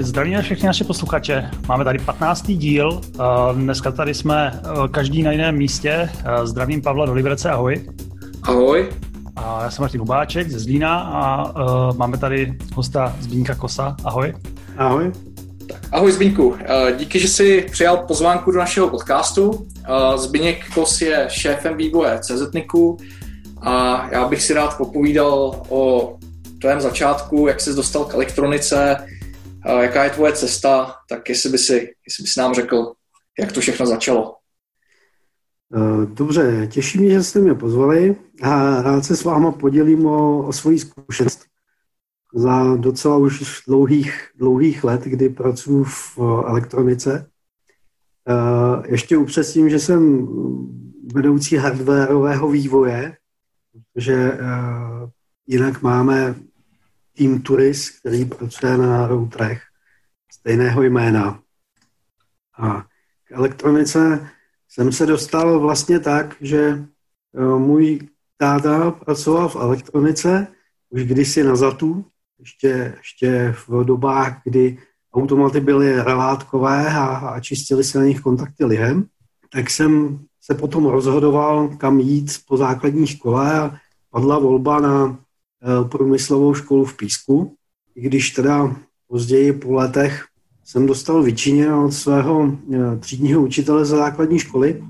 Ahoj, zdravíme všechny naše posluchače. Máme tady 15. díl. Dneska tady jsme každý na jiném místě. Zdravím Pavla do Liberce, ahoj. Ahoj. A já jsem Martin Hubáček ze Zlína a máme tady hosta Zbínka Kosa. Ahoj. Ahoj. Tak, ahoj Zbínku. Díky, že jsi přijal pozvánku do našeho podcastu. Zbíněk Kos je šéfem vývoje CZNIKu a já bych si rád popovídal o tvém začátku, jak jsi dostal k elektronice, jaká je tvoje cesta, tak jestli by si, jestli by si nám řekl, jak to všechno začalo. Eh, dobře, těší mě, že jste mě pozvali a rád se s váma podělím o, o svoji zkušenost za docela už dlouhých, dlouhých let, kdy pracuji v elektronice. Eh, ještě upřesním, že jsem vedoucí hardwareového vývoje, eh, jinak máme tým Turis, který pracuje na routerech stejného jména. A k elektronice jsem se dostal vlastně tak, že eh, můj táta pracoval v elektronice už kdysi na ZATu, ještě, ještě v dobách, kdy automaty byly relátkové a, a čistili se na nich kontakty lihem, tak jsem se potom rozhodoval, kam jít po základní škole a padla volba na průmyslovou školu v Písku, i když teda později po letech jsem dostal vyčiněno od svého eh, třídního učitele ze základní školy,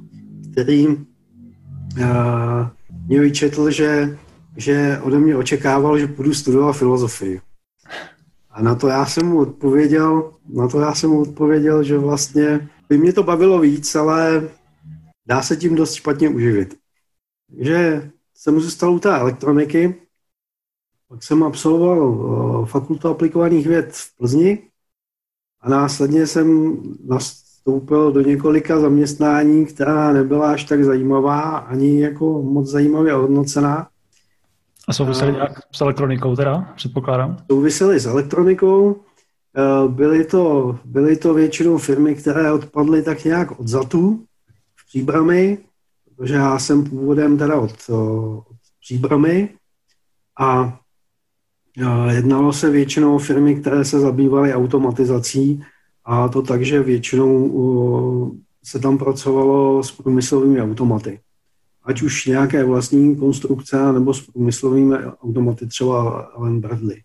který eh, mě vyčetl, že, že ode mě očekával, že půjdu studovat filozofii. A na to já jsem mu odpověděl, na to já jsem mu odpověděl, že vlastně by mě to bavilo víc, ale dá se tím dost špatně uživit. Že jsem zůstal u té elektroniky, pak jsem absolvoval eh, fakultu aplikovaných věd v Plzni a následně jsem nastoupil do několika zaměstnání, která nebyla až tak zajímavá, ani jako moc zajímavě hodnocená. A souvisely nějak s elektronikou teda, předpokládám? Souvisely s elektronikou. Eh, byly to, byly to většinou firmy, které odpadly tak nějak od zatů v příbramy, protože já jsem původem teda od, eh, od příbramy a Jednalo se většinou o firmy, které se zabývaly automatizací a to tak, že většinou se tam pracovalo s průmyslovými automaty. Ať už nějaké vlastní konstrukce, nebo s průmyslovými automaty, třeba Ellen Bradley.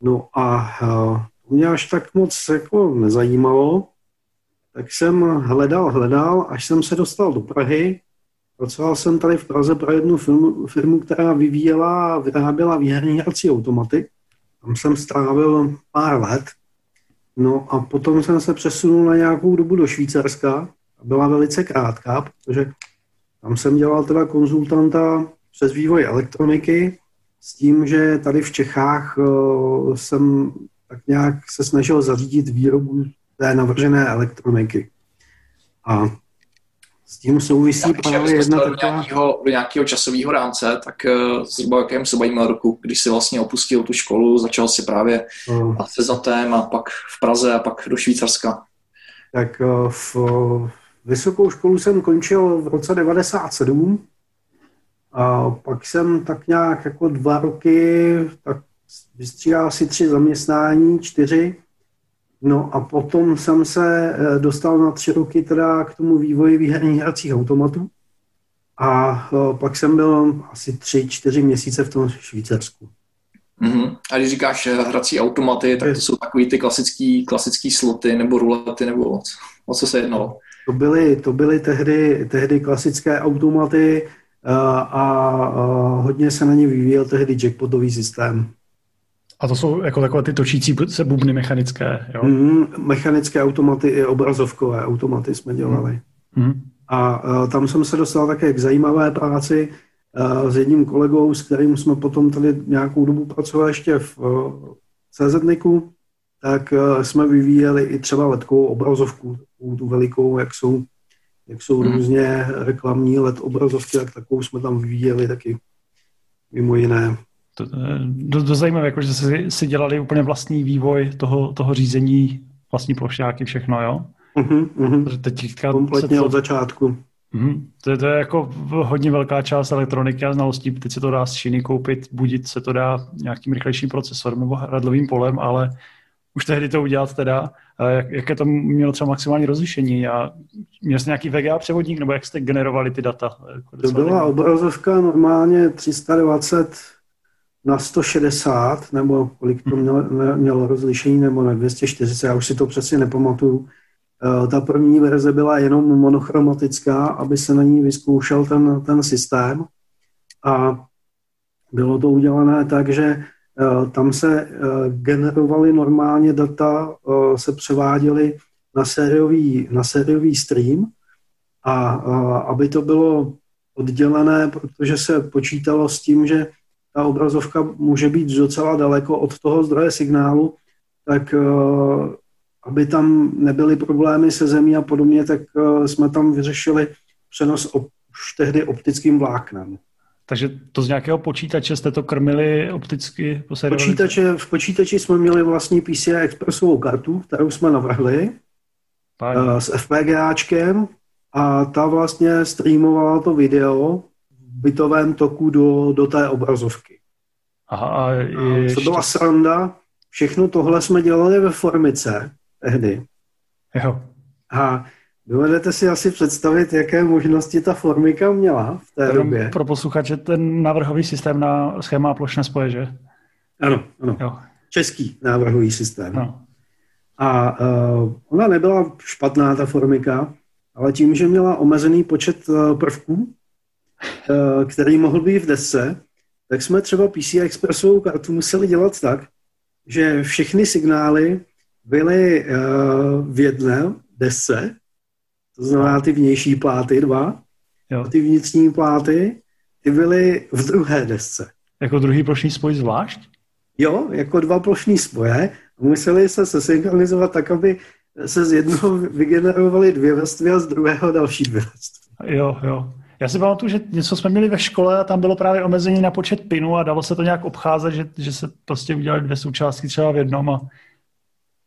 No a to mě až tak moc jako nezajímalo, tak jsem hledal, hledal, až jsem se dostal do Prahy Pracoval jsem tady v Praze pro jednu firmu, firmu která vyvíjela a vyráběla výherní hrací automaty. Tam jsem strávil pár let. No a potom jsem se přesunul na nějakou dobu do Švýcarska. Byla velice krátká, protože tam jsem dělal teda konzultanta přes vývoj elektroniky s tím, že tady v Čechách uh, jsem tak nějak se snažil zařídit výrobu té navržené elektroniky. A s tím souvisí právě jedna taková... Do nějakého, do nějakého časového rámce, tak uh, zhruba jakém se bavíme roku, když si vlastně opustil tu školu, začal si právě se zatem a pak v Praze a pak do Švýcarska. Tak uh, v vysokou školu jsem končil v roce 97 a pak jsem tak nějak jako dva roky tak vystřídal asi tři zaměstnání, čtyři No a potom jsem se eh, dostal na tři roky teda k tomu vývoji výherních hracích automatů. A eh, pak jsem byl asi tři, čtyři měsíce v tom Švýcarsku. Mm-hmm. A když říkáš eh, hrací automaty, tak to jsou takový ty klasický, klasický sloty nebo rulety, nebo o co se jednalo? To byly, to byly tehdy, tehdy klasické automaty a, a hodně se na ně vyvíjel tehdy jackpotový systém. A to jsou jako takové ty točící se bubny mechanické, jo? Mm, mechanické automaty i obrazovkové automaty jsme dělali. Mm. A, a tam jsem se dostal také k zajímavé práci a, s jedním kolegou, s kterým jsme potom tady nějakou dobu pracovali ještě v CZNIKu, tak a, jsme vyvíjeli i třeba letkovou obrazovku, tu velikou, jak jsou, jak jsou mm. různě reklamní LED obrazovky, tak takovou jsme tam vyvíjeli taky mimo jiné to, dost, dost zajímavé, jako, že si, si dělali úplně vlastní vývoj toho, toho řízení, vlastní plošťáky, všechno, jo? Uh-huh, uh-huh. Teďka Kompletně to, od začátku. Uh-huh. To, je, to je jako hodně velká část elektroniky a znalostí. Teď se to dá z Číny koupit, budit se to dá nějakým rychlejším procesorem nebo radlovým polem, ale už tehdy to udělat teda, jak, jaké to mělo třeba maximální rozlišení a měl jste nějaký VGA převodník, nebo jak jste generovali ty data? To byla obrazovka normálně 320 na 160, nebo kolik to mělo, mělo rozlišení, nebo na 240, já už si to přesně nepamatuju. Eh, ta první verze byla jenom monochromatická, aby se na ní vyzkoušel ten, ten systém a bylo to udělané tak, že eh, tam se eh, generovaly normálně data, se převáděly na sériový, na sériový stream a aby to bylo oddělené, protože se počítalo s tím, že ta obrazovka může být docela daleko od toho zdroje signálu, tak aby tam nebyly problémy se zemí a podobně, tak eh, jsme tam vyřešili přenos op, už tehdy optickým vláknem. Takže to z nějakého počítače jste to krmili opticky po počítače, V počítači jsme měli vlastní PCI Expressovou kartu, kterou jsme navrhli Páně. Eh, s FPGAčkem a ta vlastně streamovala to video bytovém toku do, do té obrazovky. Aha, a ještě... Co byla sranda, všechno tohle jsme dělali ve Formice, tehdy. Jo. A dovedete si asi představit, jaké možnosti ta formika měla v té Jenom době. Pro posluchače ten návrhový systém na schéma plošné spoje, že? Ano, ano. Jo. Český návrhový systém. No. A uh, ona nebyla špatná, ta formika, ale tím, že měla omezený počet uh, prvků, který mohl být v desce, tak jsme třeba PCI Expressovou kartu museli dělat tak, že všechny signály byly uh, v jedné desce, to znamená ty vnější pláty dva, jo. a ty vnitřní pláty, ty byly v druhé desce. Jako druhý plošný spoj zvlášť? Jo, jako dva plošní spoje. Museli se sesynchronizovat tak, aby se z jednoho vygenerovaly dvě vrstvy a z druhého další dvě vrstvy. Jo, jo. Já si pamatuju, že něco jsme měli ve škole a tam bylo právě omezení na počet pinů a dalo se to nějak obcházet, že, že se prostě udělali dvě součástky třeba v jednom a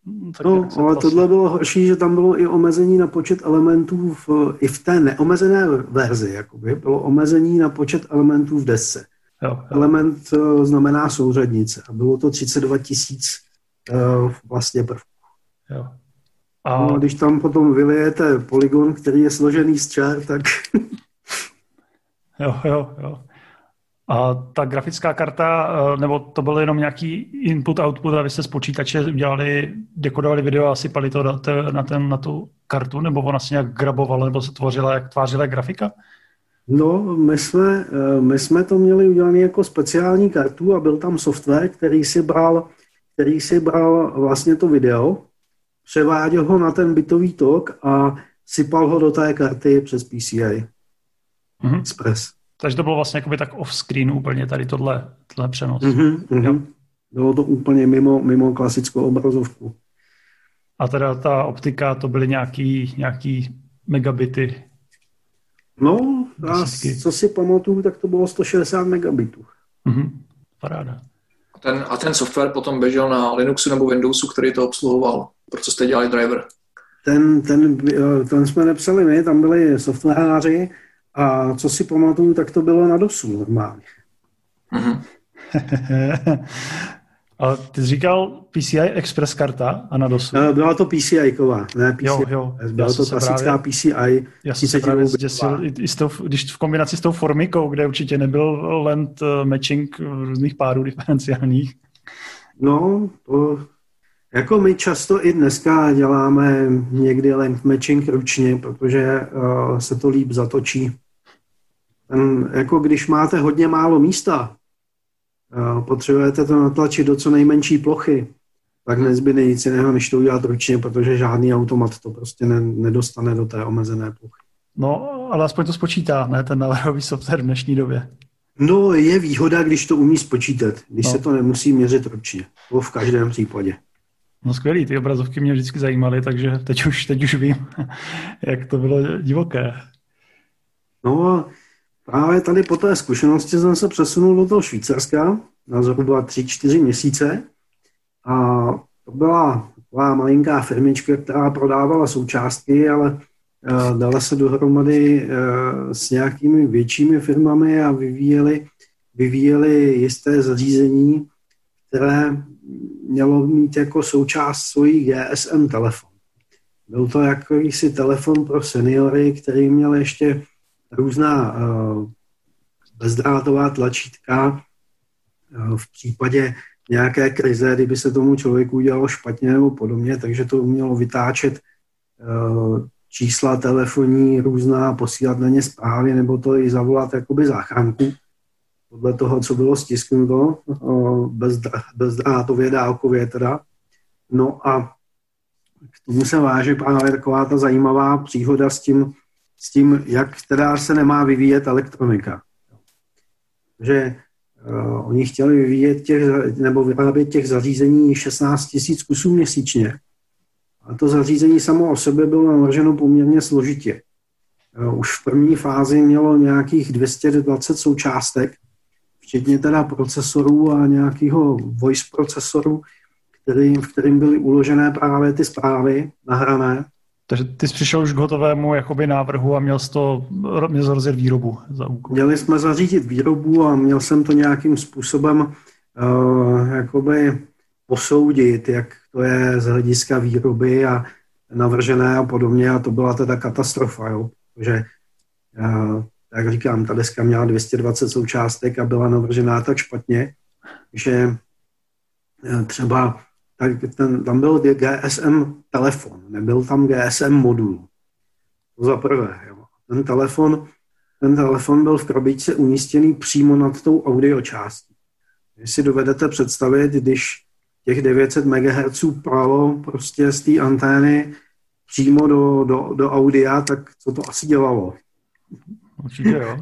No, tak no, ale vlastně... tohle bylo horší, že tam bylo i omezení na počet elementů v, i v té neomezené verzi. Jakoby. Bylo omezení na počet elementů v desce. Jo, jo. Element uh, znamená souřadnice a bylo to 32 tisíc uh, vlastně prvků. Jo. A... No, když tam potom vylijete polygon, který je složený z čár, tak... jo, jo, jo. A ta grafická karta, eh, nebo to byl jenom nějaký input, output a vy jste z počítače udělali, dekodovali video a sypali to na, ten, na tu kartu, nebo ona se nějak grabovala, nebo se tvořila, jak tvářila grafika? No, my jsme, eh, my jsme to měli udělané jako speciální kartu a byl tam software, který si bral, který si bral vlastně to video, převáděl ho na ten bytový tok a sypal ho do té karty přes PCI mm-hmm. Express. Takže to bylo vlastně jakoby tak off-screen úplně tady tohle, tohle přenos. Mm-hmm, mm-hmm. Bylo to úplně mimo, mimo klasickou obrazovku. A teda ta optika, to byly nějaký, nějaký megabity? No, a co si pamatuju, tak to bylo 160 megabitů. Mm-hmm, paráda. A ten, a ten software potom běžel na Linuxu nebo Windowsu, který to obsluhoval? Proč jste dělali driver? Ten, ten, ten jsme nepsali my, tam byli softwaráři, a co si pamatuju, tak to bylo na DOSu normálně. Mm-hmm. A ty jsi říkal PCI Express karta a na DOSu? Eh, byla to PCI ková, ne PCI. Jo, jo. Byla to klasická právě, PCI. Já jsem se právě zděsil, i, i s tou, když v kombinaci s tou formikou, kde určitě nebyl lent eh, matching různých párů diferenciálních. No, to, jako my často i dneska děláme někdy length matching ručně, protože uh, se to líp zatočí. Ten, jako když máte hodně málo místa, uh, potřebujete to natlačit do co nejmenší plochy, tak nezbyde nic jiného, než to udělat ručně, protože žádný automat to prostě ne, nedostane do té omezené plochy. No, ale aspoň to spočítá, ne, ten návrhový software v dnešní době. No, je výhoda, když to umí spočítat, když no. se to nemusí měřit ručně. To v každém případě. No skvělý, ty obrazovky mě vždycky zajímaly, takže teď už, teď už vím, jak to bylo divoké. No právě tady po té zkušenosti jsem se přesunul do toho Švýcarska na zhruba 3-4 měsíce a to byla taková malinká firmička, která prodávala součástky, ale uh, dala se dohromady uh, s nějakými většími firmami a vyvíjeli, vyvíjeli jisté zařízení, které mělo mít jako součást svojí GSM telefon. Byl to jakýsi telefon pro seniory, který měl ještě různá uh, bezdrátová tlačítka uh, v případě nějaké krize, kdyby se tomu člověku udělalo špatně nebo podobně, takže to umělo vytáčet uh, čísla telefonní různá, posílat na ně zprávy nebo to i zavolat jakoby záchranku podle toho, co bylo stisknuto, bez, bezdrátově, dálkově teda. No a k tomu se váže právě taková ta zajímavá příhoda s tím, s tím jak teda se nemá vyvíjet elektronika. Že uh, oni chtěli vyvíjet těch, nebo vyrábět těch zařízení 16 tisíc kusů měsíčně. A to zařízení samo o sobě bylo navrženo poměrně složitě. Uh, už v první fázi mělo nějakých 220 součástek, včetně teda procesorů a nějakého voice procesoru, který, v kterým byly uložené právě ty zprávy nahrané. Takže ty jsi přišel už k hotovému jakoby návrhu a měl jsi, to, měl rozjet výrobu za úkol. Měli jsme zařídit výrobu a měl jsem to nějakým způsobem uh, jakoby posoudit, jak to je z hlediska výroby a navržené a podobně a to byla teda katastrofa, jo. Protože uh, jak říkám, ta deska měla 220 součástek a byla navržená tak špatně, že uh, třeba tak ten, tam byl GSM telefon, nebyl tam GSM modul. To za prvé. Jo. Ten telefon, ten telefon byl v krabičce umístěný přímo nad tou audio částí. Když si dovedete představit, když těch 900 MHz pralo prostě z té antény přímo do, do, do audia, tak co to asi dělalo? Určitě jo.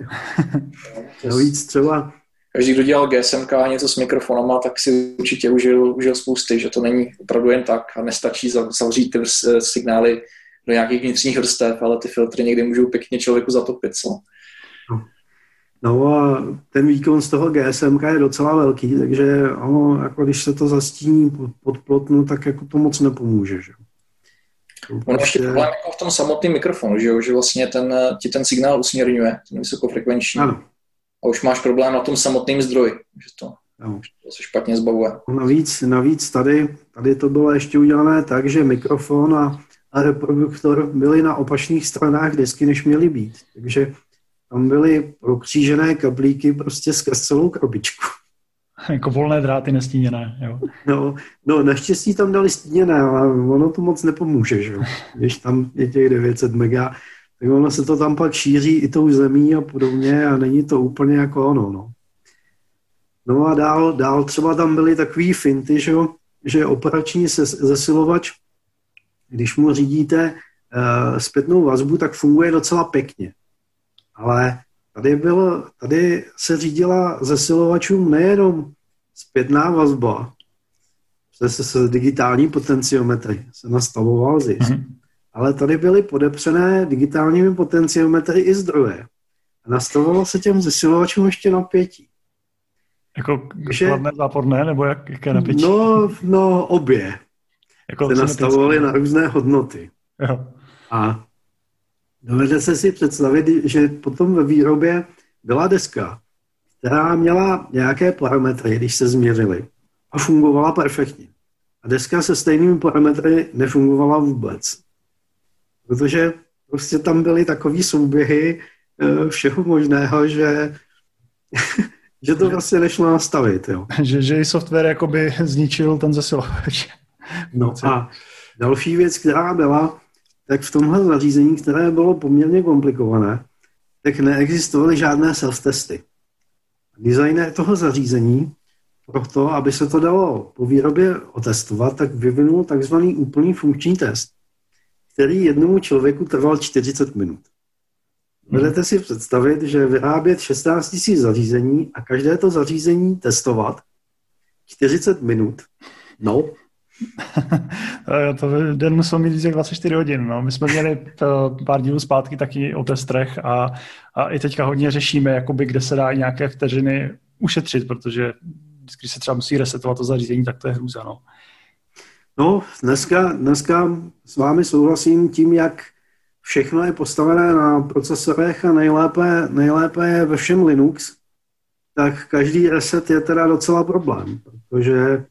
Navíc třeba každý, kdo dělal GSM a něco s mikrofonama, tak si určitě užil, užil spousty, že to není opravdu jen tak a nestačí zavřít ty signály do nějakých vnitřních vrstev, ale ty filtry někdy můžou pěkně člověku zatopit. Co? No a ten výkon z toho GSM je docela velký, takže ono, jako když se to zastíní pod plotnu, tak jako to moc nepomůže. Že? Ono prostě... ještě problém jako v tom samotném mikrofonu, že, jo? že vlastně ten, ti ten signál usměrňuje, ten vysokofrekvenční. Ano a už máš problém na tom samotném zdroji, že to, no. to se špatně zbavuje. Navíc, navíc tady, tady to bylo ještě udělané tak, že mikrofon a, a reproduktor byly na opačných stranách desky, než měly být. Takže tam byly prokřížené kablíky prostě skrz celou krabičku. Jako volné dráty nestíněné, jo. No, no, naštěstí tam dali stíněné, ale ono to moc nepomůže, že. Když tam je těch 900 mega, tak ono se to tam pak šíří i tou zemí a podobně a není to úplně jako ono, no. No a dál, dál třeba tam byly takový finty, že, že operační zesilovač, když mu řídíte uh, zpětnou vazbu, tak funguje docela pěkně. Ale tady, bylo, tady se řídila zesilovačům nejenom zpětná vazba, se, se, se digitální potenciometry se nastavoval zisk, mm-hmm ale tady byly podepřené digitálními potenciometry i zdroje. A nastavovalo se těm zesilovačům ještě napětí. Jako kladné, záporné, nebo jak, jaké napětí? No, no obě. Jako se nastavovaly na různé hodnoty. Jo. A dovedete se si představit, že potom ve výrobě byla deska, která měla nějaké parametry, když se změřily, a fungovala perfektně. A deska se stejnými parametry nefungovala vůbec protože prostě tam byly takové souběhy eh, všeho možného, že, že to vlastně nešlo nastavit. Jo. Že, že i software jakoby zničil ten zesilovač. No a další věc, která byla, tak v tomhle zařízení, které bylo poměrně komplikované, tak neexistovaly žádné self-testy. Designer toho zařízení proto, aby se to dalo po výrobě otestovat, tak vyvinul takzvaný úplný funkční test který jednomu člověku trval 40 minut. Můžete si představit, že vyrábět 16 000 zařízení a každé to zařízení testovat 40 minut. No. to den musel mít více 24 hodin. No. My jsme měli eh, pár dílů zpátky taky o testech a, a i teďka hodně řešíme, jakoby, kde se dá nějaké vteřiny ušetřit, protože když se třeba musí resetovat to zařízení, tak to je hrůza. No. No, dneska, dneska s vámi souhlasím tím, jak všechno je postavené na procesorech a nejlépe, nejlépe je ve všem Linux, tak každý reset je teda docela problém, protože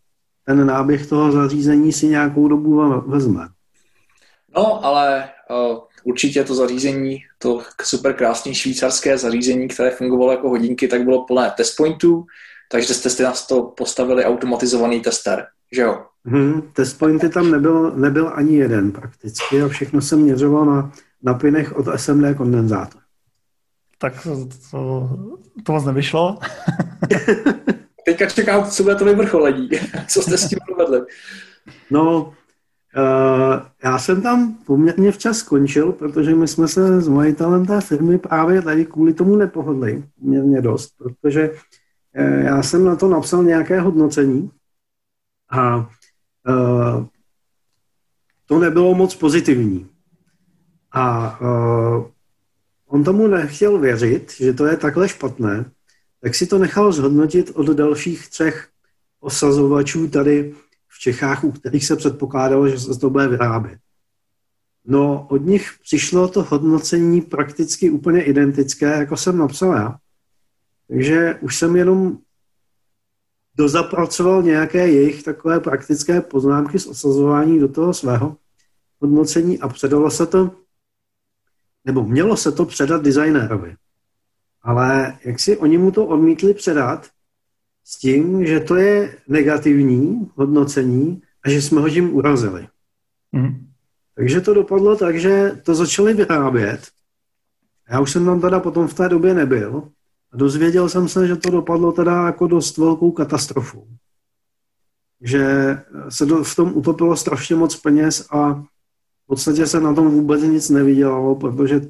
ten náběh toho zařízení si nějakou dobu vezme. No, ale uh, určitě to zařízení, to super krásné švýcarské zařízení, které fungovalo jako hodinky, tak bylo plné test pointů, takže jste na to postavili automatizovaný tester, že jo? Hmm, test pointy tam nebyl, nebyl ani jeden prakticky a všechno se měřilo na, na pinech od SMD kondenzátora. Tak to, to, to moc nevyšlo. Teďka čekám, co bude to vyvrcholení. co jste s tím provedli? No, Uh, já jsem tam poměrně včas skončil, protože my jsme se s majitelem té firmy právě tady kvůli tomu nepohodli poměrně dost, protože uh, já jsem na to napsal nějaké hodnocení a uh, to nebylo moc pozitivní. A on tomu nechtěl věřit, že to je takhle špatné, tak si to nechal zhodnotit od dalších třech osazovačů tady v Čechách, u kterých se předpokládalo, že se to bude vyrábět. No, od nich přišlo to hodnocení prakticky úplně identické, jako jsem napsal já. Takže už jsem jenom dozapracoval nějaké jejich takové praktické poznámky z osazování do toho svého hodnocení a předalo se to, nebo mělo se to předat designérovi. Ale jak si oni mu to odmítli předat, s tím, že to je negativní hodnocení a že jsme ho tím urazili. Mm. Takže to dopadlo tak, že to začali vyrábět. Já už jsem tam teda potom v té době nebyl a dozvěděl jsem se, že to dopadlo teda jako dost velkou katastrofu. Že se do, v tom utopilo strašně moc peněz a v podstatě se na tom vůbec nic nevydělalo, protože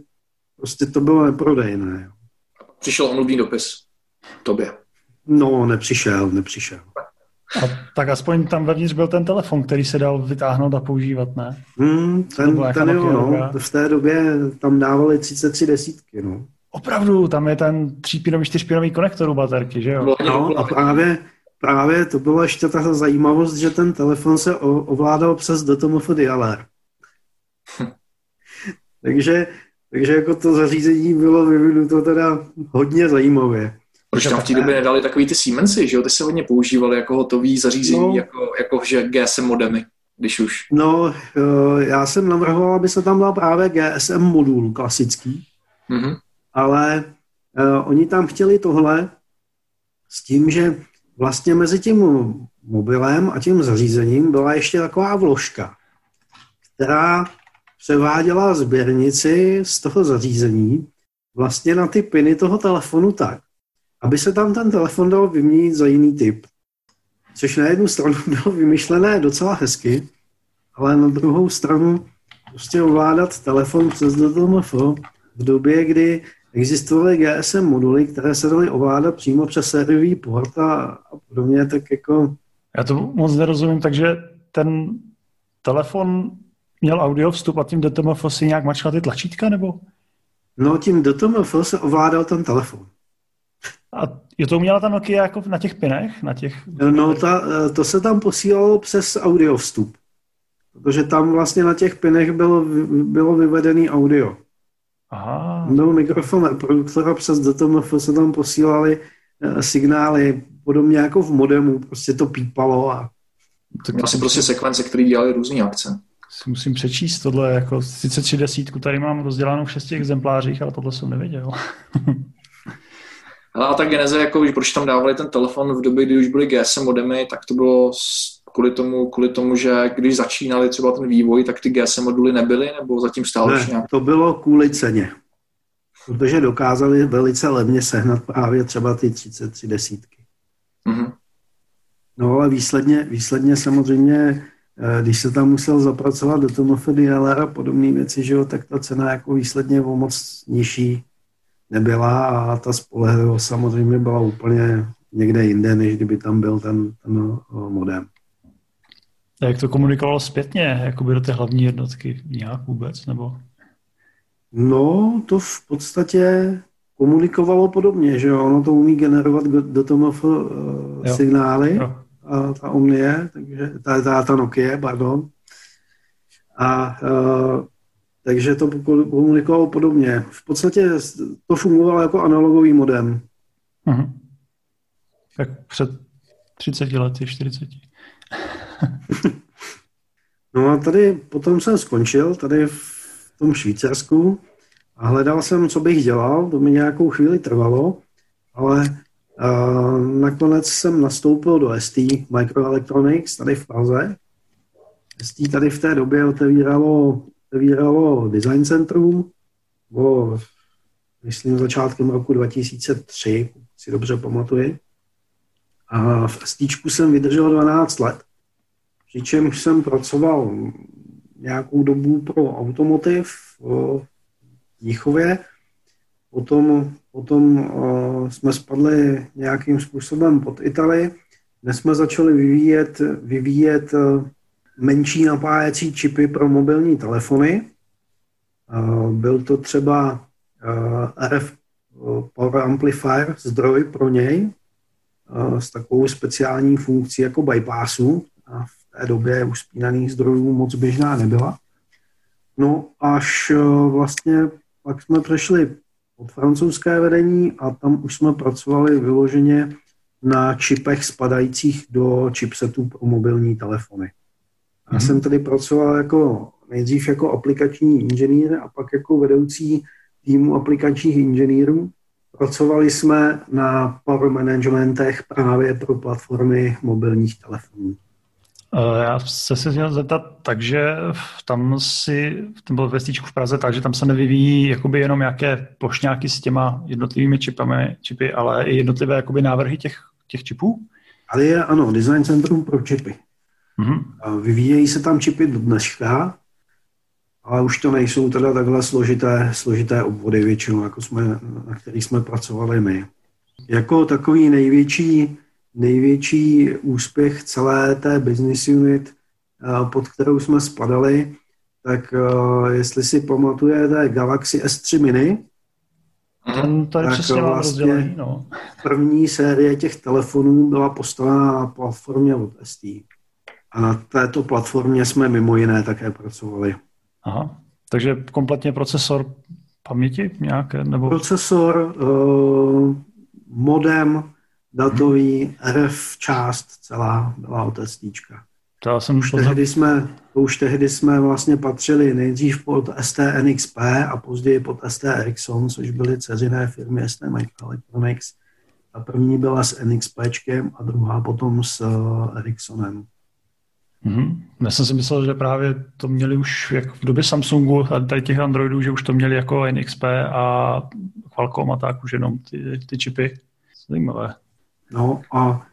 prostě to bylo neprodejné. Přišel omluvný dopis tobě. No, nepřišel, nepřišel. A tak aspoň tam vevnitř byl ten telefon, který se dal vytáhnout a používat, ne? Hmm, ten, ten jo, no. V té době tam dávali 33 desítky, no. Opravdu, tam je ten třípinový, čtyřpinový konektor u baterky, že jo? No a právě, právě to byla ještě ta zajímavost, že ten telefon se ovládal přes DTMF dialer. takže, takže jako to zařízení bylo vyvinuto teda hodně zajímavě. Proč tam v té době nedali takový ty Siemensy, že jo? Ty se hodně používali jako hotový zařízení, no, jako, jako že GSM modemy, když už. No, eh, já jsem navrhoval, aby se tam dal právě GSM modul klasický, mm-hmm. ale uh, oni tam chtěli tohle s tím, že vlastně mezi tím mobilem a tím zařízením byla ještě taková vložka, která převáděla sběrnici z toho zařízení vlastně na ty piny toho telefonu tak, aby se tam ten telefon dal vyměnit za jiný typ. Což na jednu stranu bylo vymyšlené docela hezky, ale na druhou stranu prostě ovládat telefon přes DTMF v době, kdy existovaly GSM moduly, které se daly ovládat přímo přes sériový port a, a podobně, tak jako... Já to moc nerozumím, takže ten telefon měl audio vstup a tím DTMF si nějak mačkal ty tlačítka, nebo? No, tím DTMF se ovládal ten telefon. A je to uměla ta Nokia jako na těch pinech? Na těch... No, ta, to se tam posílalo přes audio vstup. Protože tam vlastně na těch pinech bylo, bylo vyvedený audio. Aha. Byl mikrofon reproduktora přes DTMF se tam posílali eh, signály podobně jako v modemu, prostě to pípalo a... Tak Měl jsem prostě sekvence, které dělali různé akce. Si musím přečíst tohle, jako sice tři desítku tady mám rozdělanou v šesti exemplářích, ale tohle jsem nevěděl. a ta geneze, jako, proč tam dávali ten telefon v době, kdy už byly GSM modemy, tak to bylo kvůli tomu, kvůli tomu, že když začínali třeba ten vývoj, tak ty GSM moduly nebyly, nebo zatím stále ne, nějak? to bylo kvůli ceně. Protože dokázali velice levně sehnat právě třeba ty 33 desítky. Mm-hmm. No ale výsledně, výsledně samozřejmě, když se tam musel zapracovat do toho DLR a podobné věci, že jo, tak ta cena jako výsledně o moc nižší nebyla a ta spolehlivost samozřejmě byla úplně někde jinde, než kdyby tam byl ten, ten eh, modem. A jak to komunikovalo zpětně, jakoby do té hlavní jednotky nějak vůbec, nebo? No, to v podstatě komunikovalo podobně, že jo, ono to umí generovat do toho uh, signály, jo. A ta Omnie, takže ta, ta, ta Nokia, pardon. A uh, takže to komunikovalo podobně. V podstatě to fungovalo jako analogový modem. Uh-huh. Tak před 30 lety, 40. no a tady potom jsem skončil, tady v tom Švýcarsku a hledal jsem, co bych dělal, to mi nějakou chvíli trvalo, ale nakonec jsem nastoupil do ST Microelectronics tady v Praze. ST tady v té době otevíralo, otevíralo design centrum, o, myslím začátkem roku 2003, si dobře pamatuji. A v ST jsem vydržel 12 let, přičemž jsem pracoval nějakou dobu pro automotiv v Jíchově. Potom, potom uh, jsme spadli nějakým způsobem pod Itálii. Dnes jsme začali vyvíjet, vyvíjet uh, menší napájecí čipy pro mobilní telefony. Uh, byl to třeba RF Power Amplifier, zdroj pro něj, s takovou speciální funkcí jako bypassu. A v té době už spínaných zdrojů moc běžná nebyla. No až vlastně pak jsme přešli od francouzské vedení a tam už jsme pracovali vyloženě na čipech spadajících do chipsetů pro mobilní telefony. Já mm-hmm. jsem tady pracoval jako nejdřív jako aplikační inženýr a pak jako vedoucí týmu aplikačních inženýrů. Pracovali jsme na power managementech právě pro platformy mobilních telefonů. Eh, já se si měl zeptat, takže tam si, ten byl vestíčku v Praze, takže tam se nevyvíjí jakoby jenom nějaké plošňáky s těma jednotlivými čipami, čipy, ale i jednotlivé jakoby návrhy těch, těch čipů? Ale je, ano, design centrum pro čipy. Mm-hmm. Vyvíjejí se tam čipy do dneška, ale už to nejsou teda takhle složité, složité obvody většinou, jako jsme, na kterých jsme pracovali my. Jako takový největší největší úspěch celé té business unit, eh, pod kterou jsme spadali, tak eh, jestli si pamatujete Galaxy S3 Mini, ten tady tak přesně vlastně no. první série těch telefonů byla postavena na platformě od ST. A na této platformě jsme mimo jiné také pracovali. Aha, takže kompletně procesor paměti nějaké? Nebo... Procesor, uh, modem, datový RF část celá byla od STčka. To jsem už tehdy jsme, už tehdy jsme vlastně patřili nejdřív pod ST NXP a později pod ST Ericsson, což byly ceřiné firmy ST Microelectronics. A první byla s NXPčkem a druhá potom s eh, Ericssonem. Mm-hmm. Já jsem si myslel, že právě to měli už jak v době Samsungu a tady těch Androidů, že už to měli jako NXP a Qualcomm a tak už jenom ty, ty čipy. Zajímavé. No a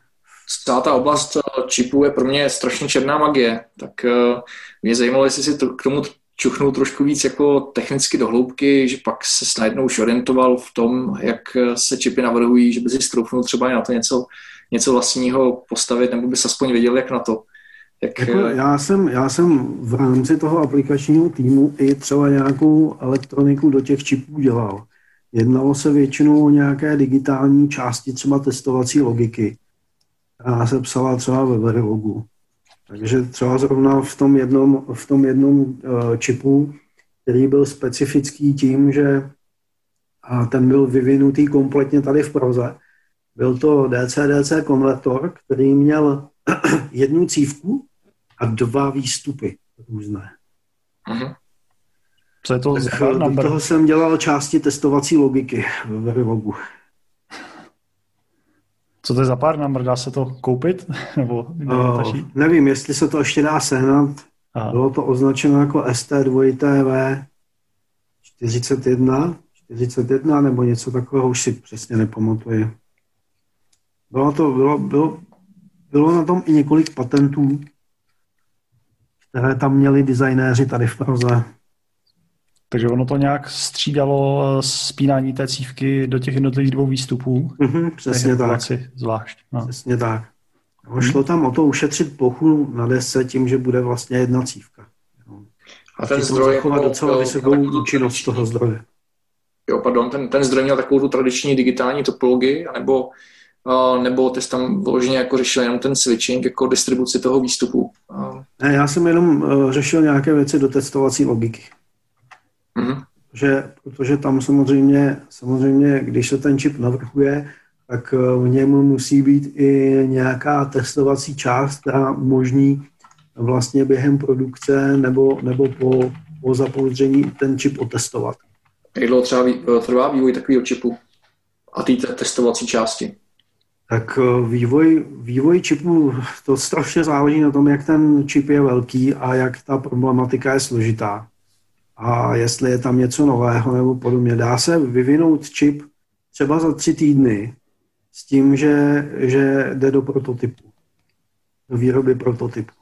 celá ta oblast eh, čipů je pro mě strašně černá magie, tak eh, mě zajímalo, jestli si to, k tomu čuchnul trošku víc jako technicky do hloubky, že pak se najednou už orientoval v tom, jak eh, se čipy navrhují, že by si stroufnul třeba na to něco, něco vlastního postavit, nebo bys aspoň věděl, jak na to. Jak... Jako já, jsem, já jsem v rámci toho aplikačního týmu i třeba nějakou elektroniku do těch čipů dělal. Jednalo se většinou o nějaké digitální části, třeba testovací logiky, která se psala třeba ve Verilogu. Takže třeba zrovna v tom jednom, v tom jednom uh, čipu, který byl specifický tím, že ten byl vyvinutý kompletně tady v Proze. Byl to DC-DC konvertor, který měl jednu cívku a dva výstupy různé. Uh-huh. Co je to tak za do toho jsem dělal části testovací logiky v Verilogu. Co to je za pár number? Dá se to koupit? Nebo uh, nevím, jestli se to ještě dá sehnat. Aha. Bylo to označeno jako ST2TV 41, 41 nebo něco takového, už si přesně nepamatuji. Bylo, to, bylo, bylo, bylo na tom i několik patentů, které tam měli designéři tady v Praze. Takže ono to nějak střídalo eh, spínání té cívky do těch jednotlivých dvou výstupů. Mm-hmm, přesně tak. Zvlášť. No. Přesně tak. No, šlo mhm. tam o to ušetřit plochu na desce tím, že bude vlastně jedna cívka. A ten zdroj... Zachovat jako, docela vysokou účinnost toho zdroje. Jo, pardon, ten, ten zdroj měl takovou tu tradiční digitální topologii, anebo, uh, nebo ty jsi tam vloženě jako řešil jenom ten switching, jako distribuci toho výstupu? Uh. Ne, já jsem jenom uh, řešil nějaké věci do testovací logiky. Mm-hmm. Že, protože tam samozřejmě, samozřejmě, když se ten čip navrhuje tak v něm musí být i nějaká testovací část, která umožní vlastně během produkce nebo, nebo po, po zapouzdření ten čip otestovat. Jak dlouho třeba trvá vývoj takového čipu a té testovací části? Tak eh, vývoj, vývoj čipu, to strašně záleží na tom, jak ten čip je velký a jak ta problematika je složitá. A jestli je tam něco nového nebo podobně. Dá se vyvinout čip třeba za tři týdny s tím, že, že jde do prototypu, do výroby prototypu.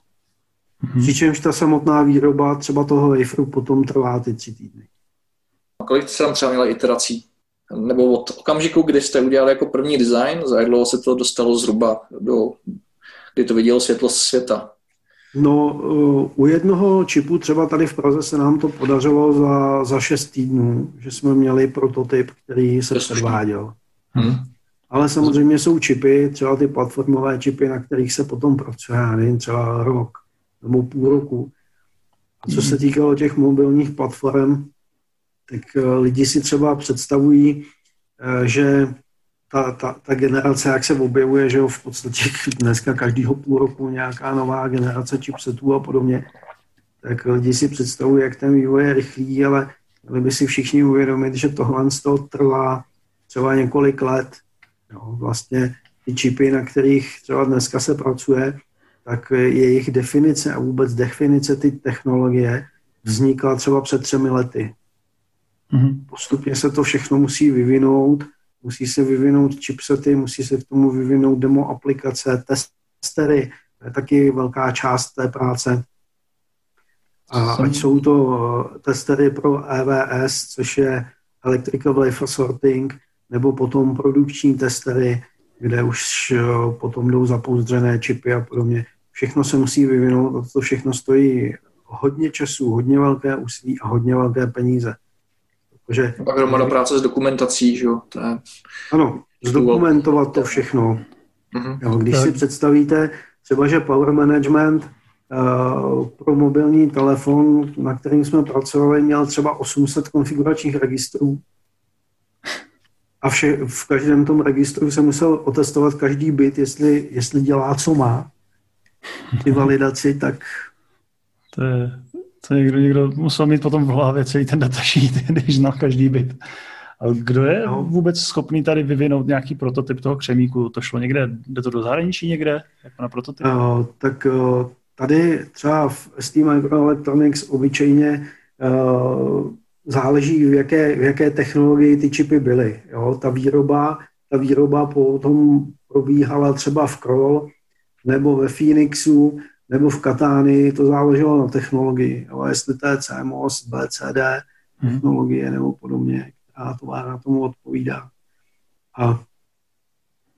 Mm-hmm. Přičemž ta samotná výroba třeba toho waferu potom trvá ty tři týdny. A kolik jste tam třeba měla iterací? Nebo od okamžiku, kdy jste udělali jako první design, za jak dlouho se to dostalo zhruba do, kdy to vidělo světlo světa? No, u jednoho čipu třeba tady v Praze se nám to podařilo za, za šest týdnů, že jsme měli prototyp, který se předváděl. Hmm. Ale samozřejmě jsou čipy, třeba ty platformové čipy, na kterých se potom pracuje, nevím, třeba rok nebo půl roku. A co se týkalo těch mobilních platform, tak eh, lidi si třeba představují, eh, že ta, ta, ta generace, jak se objevuje, že jo, v podstatě dneska každýho půl roku nějaká nová generace chipsetů a podobně, tak lidi si představují, jak ten vývoj je rychlý, ale měli by si všichni uvědomit, že tohle z toho trvá třeba několik let. Jo, vlastně ty čipy, na kterých třeba dneska se pracuje, tak jejich definice a vůbec definice ty technologie vznikla třeba před třemi lety. Mm-hmm. Postupně se to všechno musí vyvinout, musí se vyvinout chipsety, musí se k tomu vyvinout demo aplikace, testery, to je taky velká část té práce. A ať jsou to eh, testery pro EVS, což je Electrical Wafer Sorting, nebo potom produkční testery, kde už eh, potom jdou zapouzdřené čipy a podobně. Všechno se musí vyvinout a to všechno stojí hodně času, hodně velké úsilí a hodně velké peníze. Protože, Pak hromada práce s dokumentací, že jo? To je... Ano, zdokumentovat to všechno. Uh-huh. Jo, když tak. si představíte třeba, že power management uh, pro mobilní telefon, na kterým jsme pracovali, měl třeba 800 konfiguračních registrů. A vše, v každém tom registru se musel otestovat každý bit, jestli, jestli dělá, co má. Ty validaci, tak... To je to někdo, někdo musel mít potom v hlavě celý ten datasheet, když znal každý byt. A kdo je no. vůbec schopný tady vyvinout nějaký prototyp toho křemíku? To šlo někde, jde to do zahraničí někde, jako na prototyp? Uh, tak uh, tady třeba v ST Microelectronics obyčejně uh, záleží, v jaké, v jaké technologii ty čipy byly. Jo? Ta výroba, ta výroba potom probíhala třeba v Kroll nebo ve Phoenixu, nebo v Katáni, to záleželo na technologii, ale jestli to je CMOS, BCD hmm. technologie nebo podobně, která továrna tomu odpovídá. A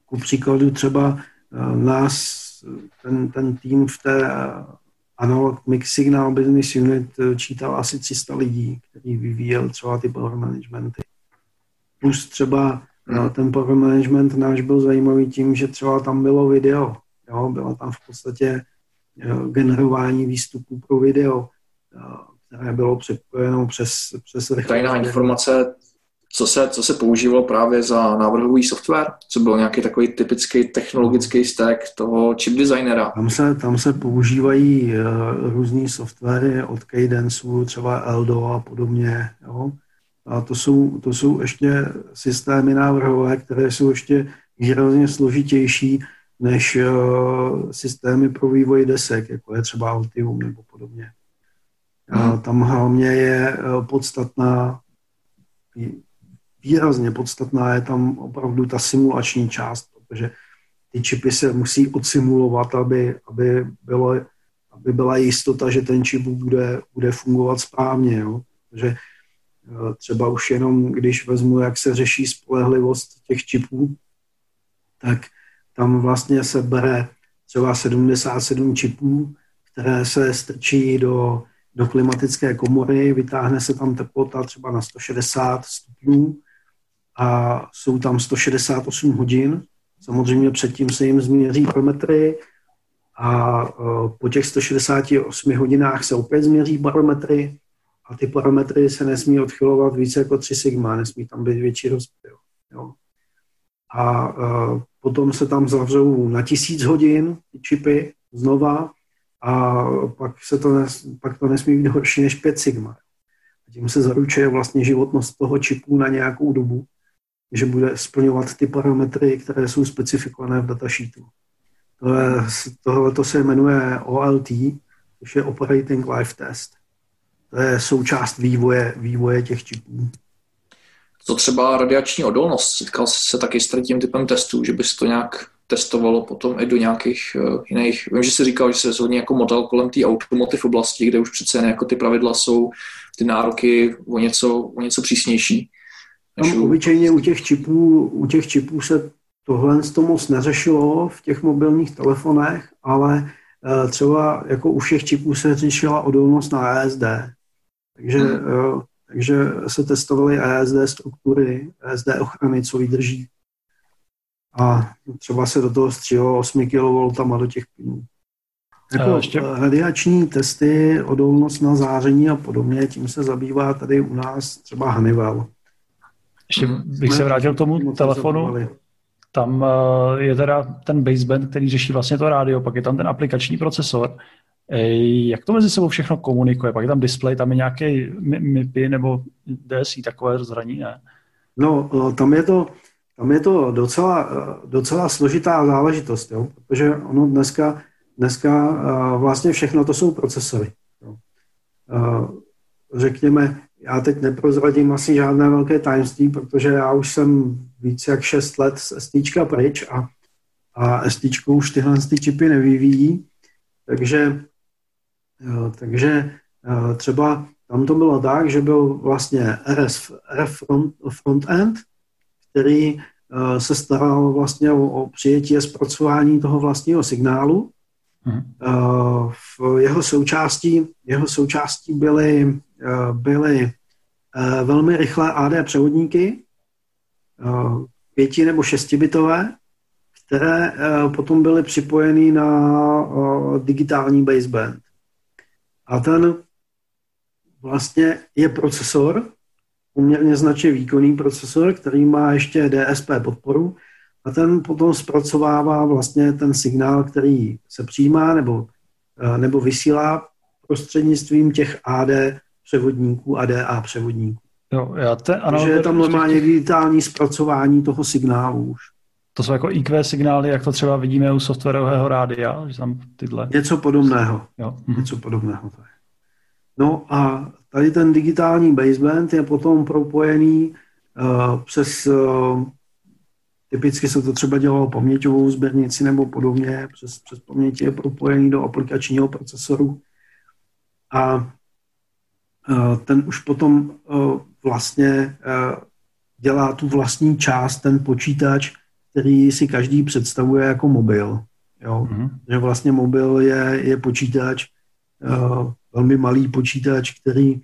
ku příkladu třeba eh, nás, ten, ten tým v té Analog Mix Signal Business Unit eh, čítal asi 300 lidí, který vyvíjel třeba ty power managementy. Plus třeba hmm. ten power management náš byl zajímavý tím, že třeba tam bylo video. Jo, byla tam v podstatě Eh, generování výstupů pro video, eh, které bylo připojeno přes, přes Tajná informace, co se, co se používalo právě za návrhový software? Co byl nějaký takový typický technologický stack toho chip designera? Tam se, tam se používají uh, různý softwary od Cadenceu, třeba Eldo a podobně. Jo? A to jsou, to jsou ještě systémy návrhové, které jsou ještě výrazně složitější než uh, systémy pro vývoj desek, jako je třeba Altium nebo podobně. A hmm. tam hlavně je uh, podstatná, výrazně podstatná je tam opravdu ta simulační část, protože ty čipy se musí odsimulovat, aby, aby, bylo, aby byla jistota, že ten čip bude, bude fungovat správně. Jo? Takže uh, třeba už jenom, když vezmu, jak se řeší spolehlivost těch čipů, tak tam vlastně se bere třeba 77 čipů, které se strčí do, do klimatické komory, vytáhne se tam teplota třeba na 160 stupňů a jsou tam 168 hodin. Samozřejmě předtím se jim změří barometry a e, po těch 168 hodinách se opět změří barometry a ty parametry se nesmí odchylovat více jako 3 sigma, nesmí tam být větší rozptyl. Jo. a potom se tam zavřou na tisíc hodin ty čipy znova a pak, se to, nes, pak to nesmí být horší než 5 sigma. A tím se zaručuje vlastně životnost toho čipu na nějakou dobu, že bude splňovat ty parametry, které jsou specifikované v datasheetu. Tohle to se jmenuje OLT, což je Operating Life Test. To je součást vývoje, vývoje těch čipů. To třeba radiační odolnost, setkal se taky s tím typem testů, že by se to nějak testovalo potom i do nějakých uh, jiných, vím, že jsi říkal, že se hodně jako model kolem té automotive oblasti, kde už přece jako ty pravidla jsou, ty nároky o něco, o něco přísnější. Tam obyčejně u těch čipů, u těch čipů se tohle z toho moc neřešilo v těch mobilních telefonech, ale uh, třeba jako u všech čipů se řešila odolnost na ESD. Takže, hmm. uh, takže se testovaly ESD struktury, ESD ochrany, co vydrží a třeba se do toho střílo 8 kV do těch plynů. Jako ještě... radiační testy, odolnost na záření a podobně, tím se zabývá tady u nás třeba Honeywell. Ještě bych se vrátil k tomu telefonu. Tam eh, je teda ten baseband, který řeší vlastně to rádio, pak je tam ten aplikační procesor. Jak to mezi sebou všechno komunikuje? Pak je tam display, tam je nějaký MIPI nebo DSI, takové rozhraní, ne? No, tam je to, tam je to docela, docela složitá záležitost, jo? protože ono dneska, dneska vlastně všechno to jsou procesory. Jo? Řekněme, já teď neprozradím asi žádné velké tajemství, protože já už jsem více jak 6 let z ST pryč a, a ST už tyhle ty čipy nevyvíjí, takže, takže třeba tam to bylo tak, že byl vlastně RF, RF front, front-end, který eh, se staral vlastně o, o přijetí a zpracování toho vlastního signálu. Hmm. V jeho součástí, jeho součástí byly, eh, byly velmi rychlé AD převodníky, pěti nebo šestibitové, které potom byly připojeny na digitální baseband. A ten vlastně je procesor, poměrně značně výkonný procesor, který má ještě DSP podporu a ten potom zpracovává vlastně ten signál, který se přijímá nebo, eh, nebo vysílá prostřednictvím těch AD převodníků, ADA převodníků. Jo, já te, ano, Takže je tam normálně digitální zpracování toho signálu už. To jsou jako IQ signály, jak to třeba vidíme u softwarového rádia, že tam tyhle... Něco podobného. Jo. Něco podobného. To je. No a Tady ten digitální baseband je potom propojený uh, přes, uh, typicky se to třeba dělalo paměťovou sběrnici nebo podobně, přes, přes paměť je propojený do aplikačního procesoru a uh, ten už potom uh, vlastně uh, dělá tu vlastní část, ten počítač, který si každý představuje jako mobil. Jo? Mm-hmm. Že vlastně mobil je, je počítač, uh, velmi malý počítač, který,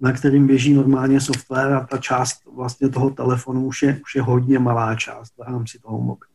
na kterým běží normálně software a ta část vlastně toho telefonu už je, už je hodně malá část v rámci toho mobilu.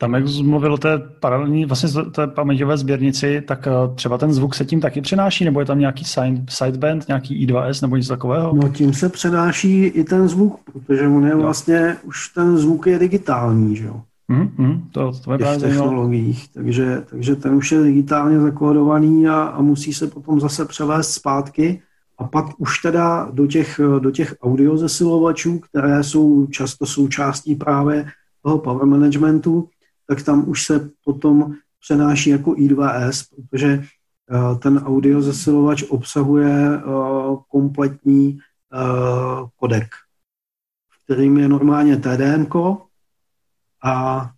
Tam, jak jsi mluvil o té paralelní, vlastně té paměťové sběrnici, tak eh, třeba ten zvuk se tím taky přenáší, nebo je tam nějaký sideband, nějaký I2S nebo něco takového? No tím se přenáší i ten zvuk, protože on je vlastně, už ten zvuk je digitální, že jo? Mm, mm, to, to je v technologiích, takže, takže ten už je digitálně zakódovaný a, a musí se potom zase převést zpátky a pak už teda do těch, do těch audiozesilovačů, které jsou často součástí právě toho power managementu, tak tam už se potom přenáší jako I2S, protože uh, ten audiozesilovač obsahuje uh, kompletní kodek, kterým je normálně TDM, a,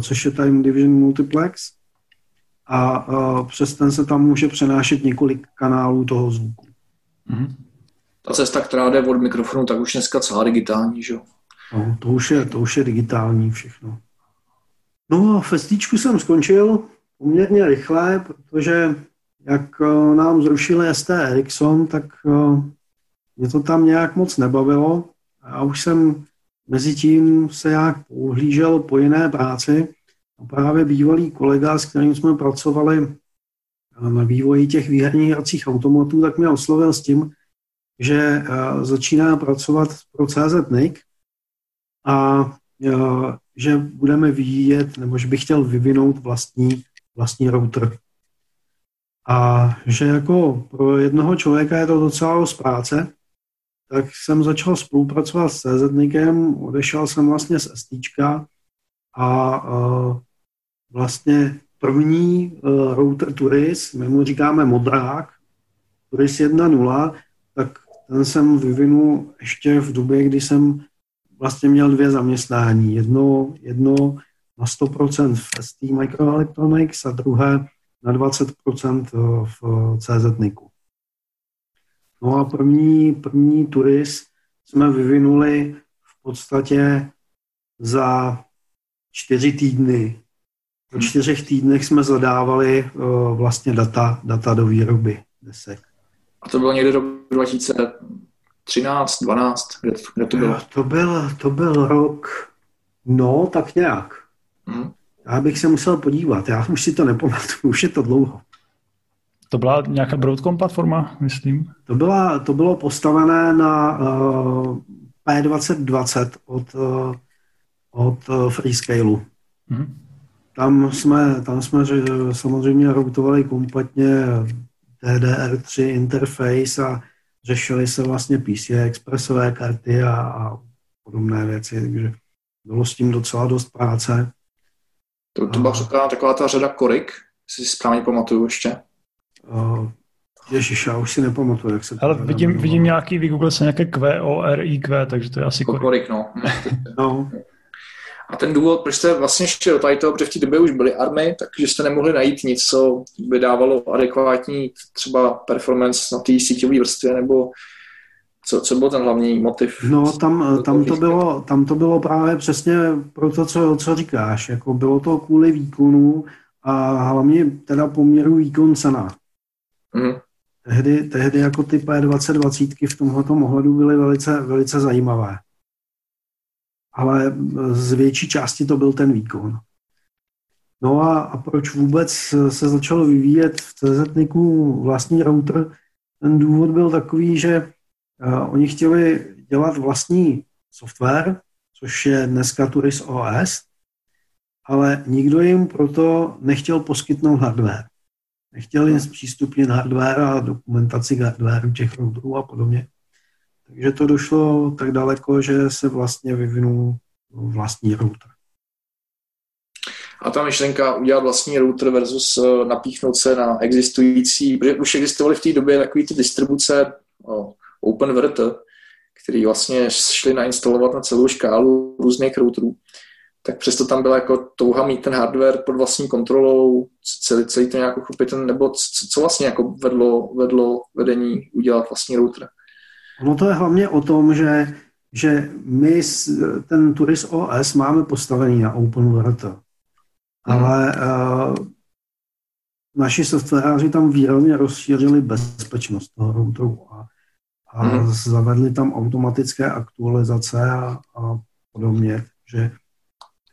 což je Time Division Multiplex a, a přes ten se tam může přenášet několik kanálů toho zvuku. Mm-hmm. Ta cesta, která jde od mikrofonu, tak už dneska celá digitální, že jo? No, to už je, to už je digitální všechno. No a festičku jsem skončil poměrně rychle, protože jak eh, nám zrušili ST Ericsson, tak eh, mě to tam nějak moc nebavilo. Já už jsem Mezitím se jak uhlížel po jiné práci a právě bývalý kolega, s kterým jsme pracovali na vývoji těch výherních hracích automatů, tak mě oslovil s tím, že eh, začíná pracovat pro CZ NIC a eh, že budeme vyvíjet, nebo že bych chtěl vyvinout vlastní, vlastní router. A že jako pro jednoho člověka je to docela z práce, tak jsem začal spolupracovat s CZNIKem, odešel jsem vlastně z ST a uh, vlastně první uh, router Turis, my mu říkáme modrák, Turis 1.0, tak ten jsem vyvinul ještě v době, kdy jsem vlastně měl dvě zaměstnání. Jedno, jedno na 100% v ST Microelectronics a druhé na 20% v CZ Niku. No a první, první turis jsme vyvinuli v podstatě za čtyři týdny. Po hmm. čtyřech týdnech jsme zadávali eh, vlastně data, data do výroby desek. A to bylo někde do 2000, 13, 12, kde to, kde to bylo? Eh, to byl, to byl rok, no tak nějak. Hmm. Já bych se musel podívat, já už si to nepamatuju, už je to dlouho. To byla nějaká Broadcom platforma, myslím? To, byla, to bylo postavené na eh, uh, P2020 od, uh, od uh, Hmm. Tam jsme, tam jsme že, samozřejmě routovali kompletně DDR3 interface a řešili se vlastně PCI expresové karty a, a podobné věci, takže bylo s tím docela dost práce. To, to byla a... taková ta řada korik, si správně pamatuju ještě. Uh, Ježiš, já už si nepamatuju, jak se to Ale vidím, vidím nějaký, vygooglil se nějaké Q, O, R, I, Q, takže to je asi korik. korik no. no. A ten důvod, proč jste vlastně šli do tady toho, protože v té době už byly army, takže jste nemohli najít nic, co by dávalo adekvátní třeba performance na té síťové vrstvě, nebo co, co byl ten hlavní motiv? No, tam, tam, to bylo, tam to bylo právě přesně pro to, co, co říkáš. Jako bylo to kvůli výkonu a hlavně teda poměru výkon cena. Mm. Tehdy, tehdy jako ty P2020 v tomto ohledu byly velice, velice zajímavé. Ale z větší části to byl ten výkon. No a, a proč vůbec se začalo vyvíjet v CZ vlastní router? Ten důvod byl takový, že uh, oni chtěli dělat vlastní software, což je dneska Turis OS, ale nikdo jim proto nechtěl poskytnout hardware. Nechtěl jim zpřístupnit hardware a dokumentaci hardwareu těch routerů a podobně. Takže to došlo tak daleko, že se vlastně vyvinul vlastní router. A ta myšlenka udělat vlastní router versus eh, napíchnout se na existující, protože už existovaly v té době takové ty distribuce OpenVrt, které vlastně šly nainstalovat na celou škálu různých routerů tak přesto tam byla jako touha mít ten hardware pod vlastní kontrolou, celý, celý to nějak uchopit, nebo co, co vlastně jako vedlo, vedlo vedení udělat vlastní router? No to je hlavně o tom, že, že my ten Turis OS máme postavený na OpenWrt, hmm. ale uh, naši softwaráři tam výrazně rozšířili bezpečnost toho routeru a, a hmm. zavedli tam automatické aktualizace a, a podobně, že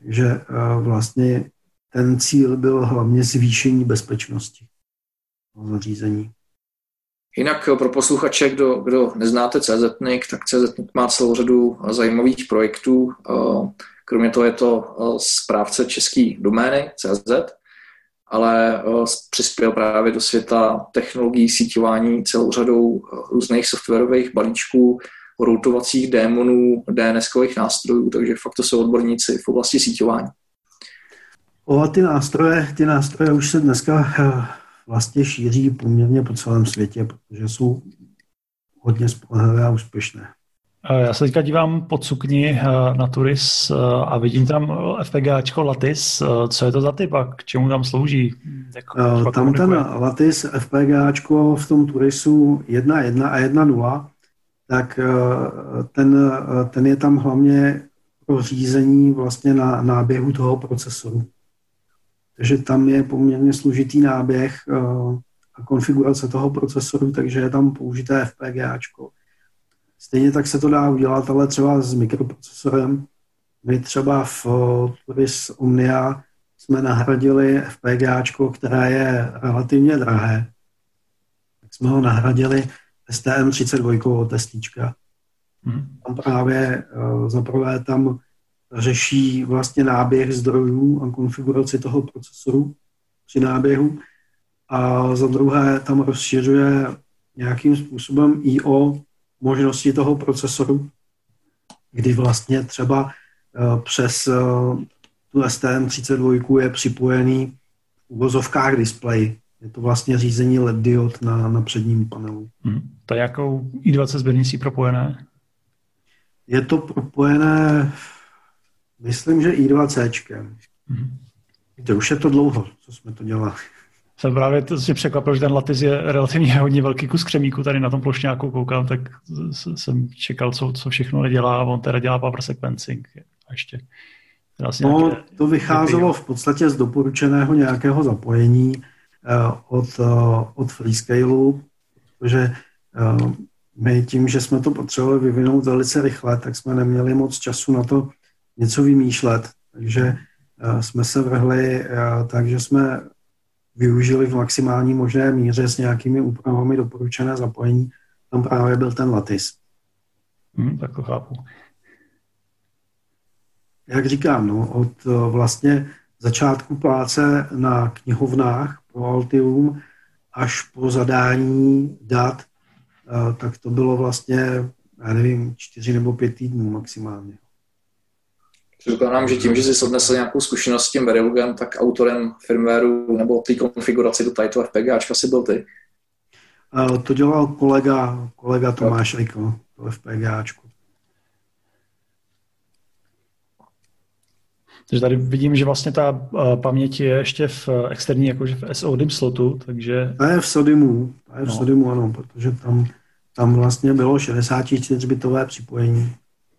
že eh, vlastně ten cíl byl hlavně zvýšení bezpečnosti zařízení. Jinak eh, pro posluchače, kdo, kdo neznáte CZNIC, tak CZNIC má celou řadu eh, zajímavých projektů. Kromě toho je to správce český domény CZ, ale přispěl právě do světa technologií síťování celou řadou různých softwarových balíčků, routovacích démonů, DNSkových nástrojů, takže fakt to jsou odborníci v oblasti síťování. O, ty nástroje, ty nástroje už se dneska eh, vlastně šíří poměrně po celém světě, protože jsou hodně spolehlivé a úspěšné. Eh, já se teďka dívám pod sukni eh, na Turis a vidím tam FPGAčko Lattice. Co je to za typ a k čemu tam slouží? Jak, tam ten Lattice FPGAčko v tom Turisu 1.1 a 1.0 tak eh, ten, eh, ten je tam hlavně pro řízení vlastně na náběhu toho procesoru. Takže tam je poměrně složitý náběh eh, a konfigurace toho procesoru, takže je tam použité FPGAčko. Stejně tak se to dá udělat, ale třeba s mikroprocesorem. My třeba v Turis Omnia jsme nahradili FPGAčko, které je relativně drahé. Tak jsme ho nahradili STM32 od testíčka. Hmm. Tam právě uh, zaprvé tam řeší vlastně náběh zdrojů a konfiguraci toho procesoru při náběhu. A za druhé tam rozšiřuje nějakým způsobem i o možnosti toho procesoru, kdy vlastně třeba eh, přes eh, tu STM32 je připojený v uvozovkách display. Je to vlastně řízení LED diod na, na předním panelu. Hmm. To je jakou i20 sběrnicí propojené? Je to propojené, myslím, že i2C. Hmm. To už je to dlouho, co jsme to dělali. Jsem právě to si překvapil, že ten Lattice je relativně hodně velký kus křemíku, tady na tom plošňáku koukám, tak jsem čekal, co, co všechno nedělá on teda dělá power sequencing a ještě. No, to vycházelo v podstatě z doporučeného nějakého zapojení uh, od, uh, od Freescaleu, protože uh, my tím, že jsme to potřebovali vyvinout velice rychle, tak jsme neměli moc času na to něco vymýšlet. Takže jsme se vrhli tak, že jsme využili v maximální možné míře s nějakými úpravami doporučené zapojení. Tam právě byl ten Lattice. Hmm, tak to chápu. Jak říkám, no, od eh, vlastně začátku práce na knihovnách pro Altium až po zadání dat, eh, tak to bylo vlastně, já nevím, čtyři nebo pět týdnů maximálně. Předpokládám, že tím, že jsi odnesl nějakou zkušenost s tím Verilogem, tak autorem firmwareu nebo té konfiguraci do Taito FPGAčka si byl ty. To dělal kolega, kolega Tomáš Riko, to FPGAčku. Takže tady vidím, že vlastně ta paměť je ještě v externí, jakože v SODIM slotu, takže... To je v SODIMu, to je v no. SODIMu, ano, protože tam, tam vlastně bylo 64-bitové připojení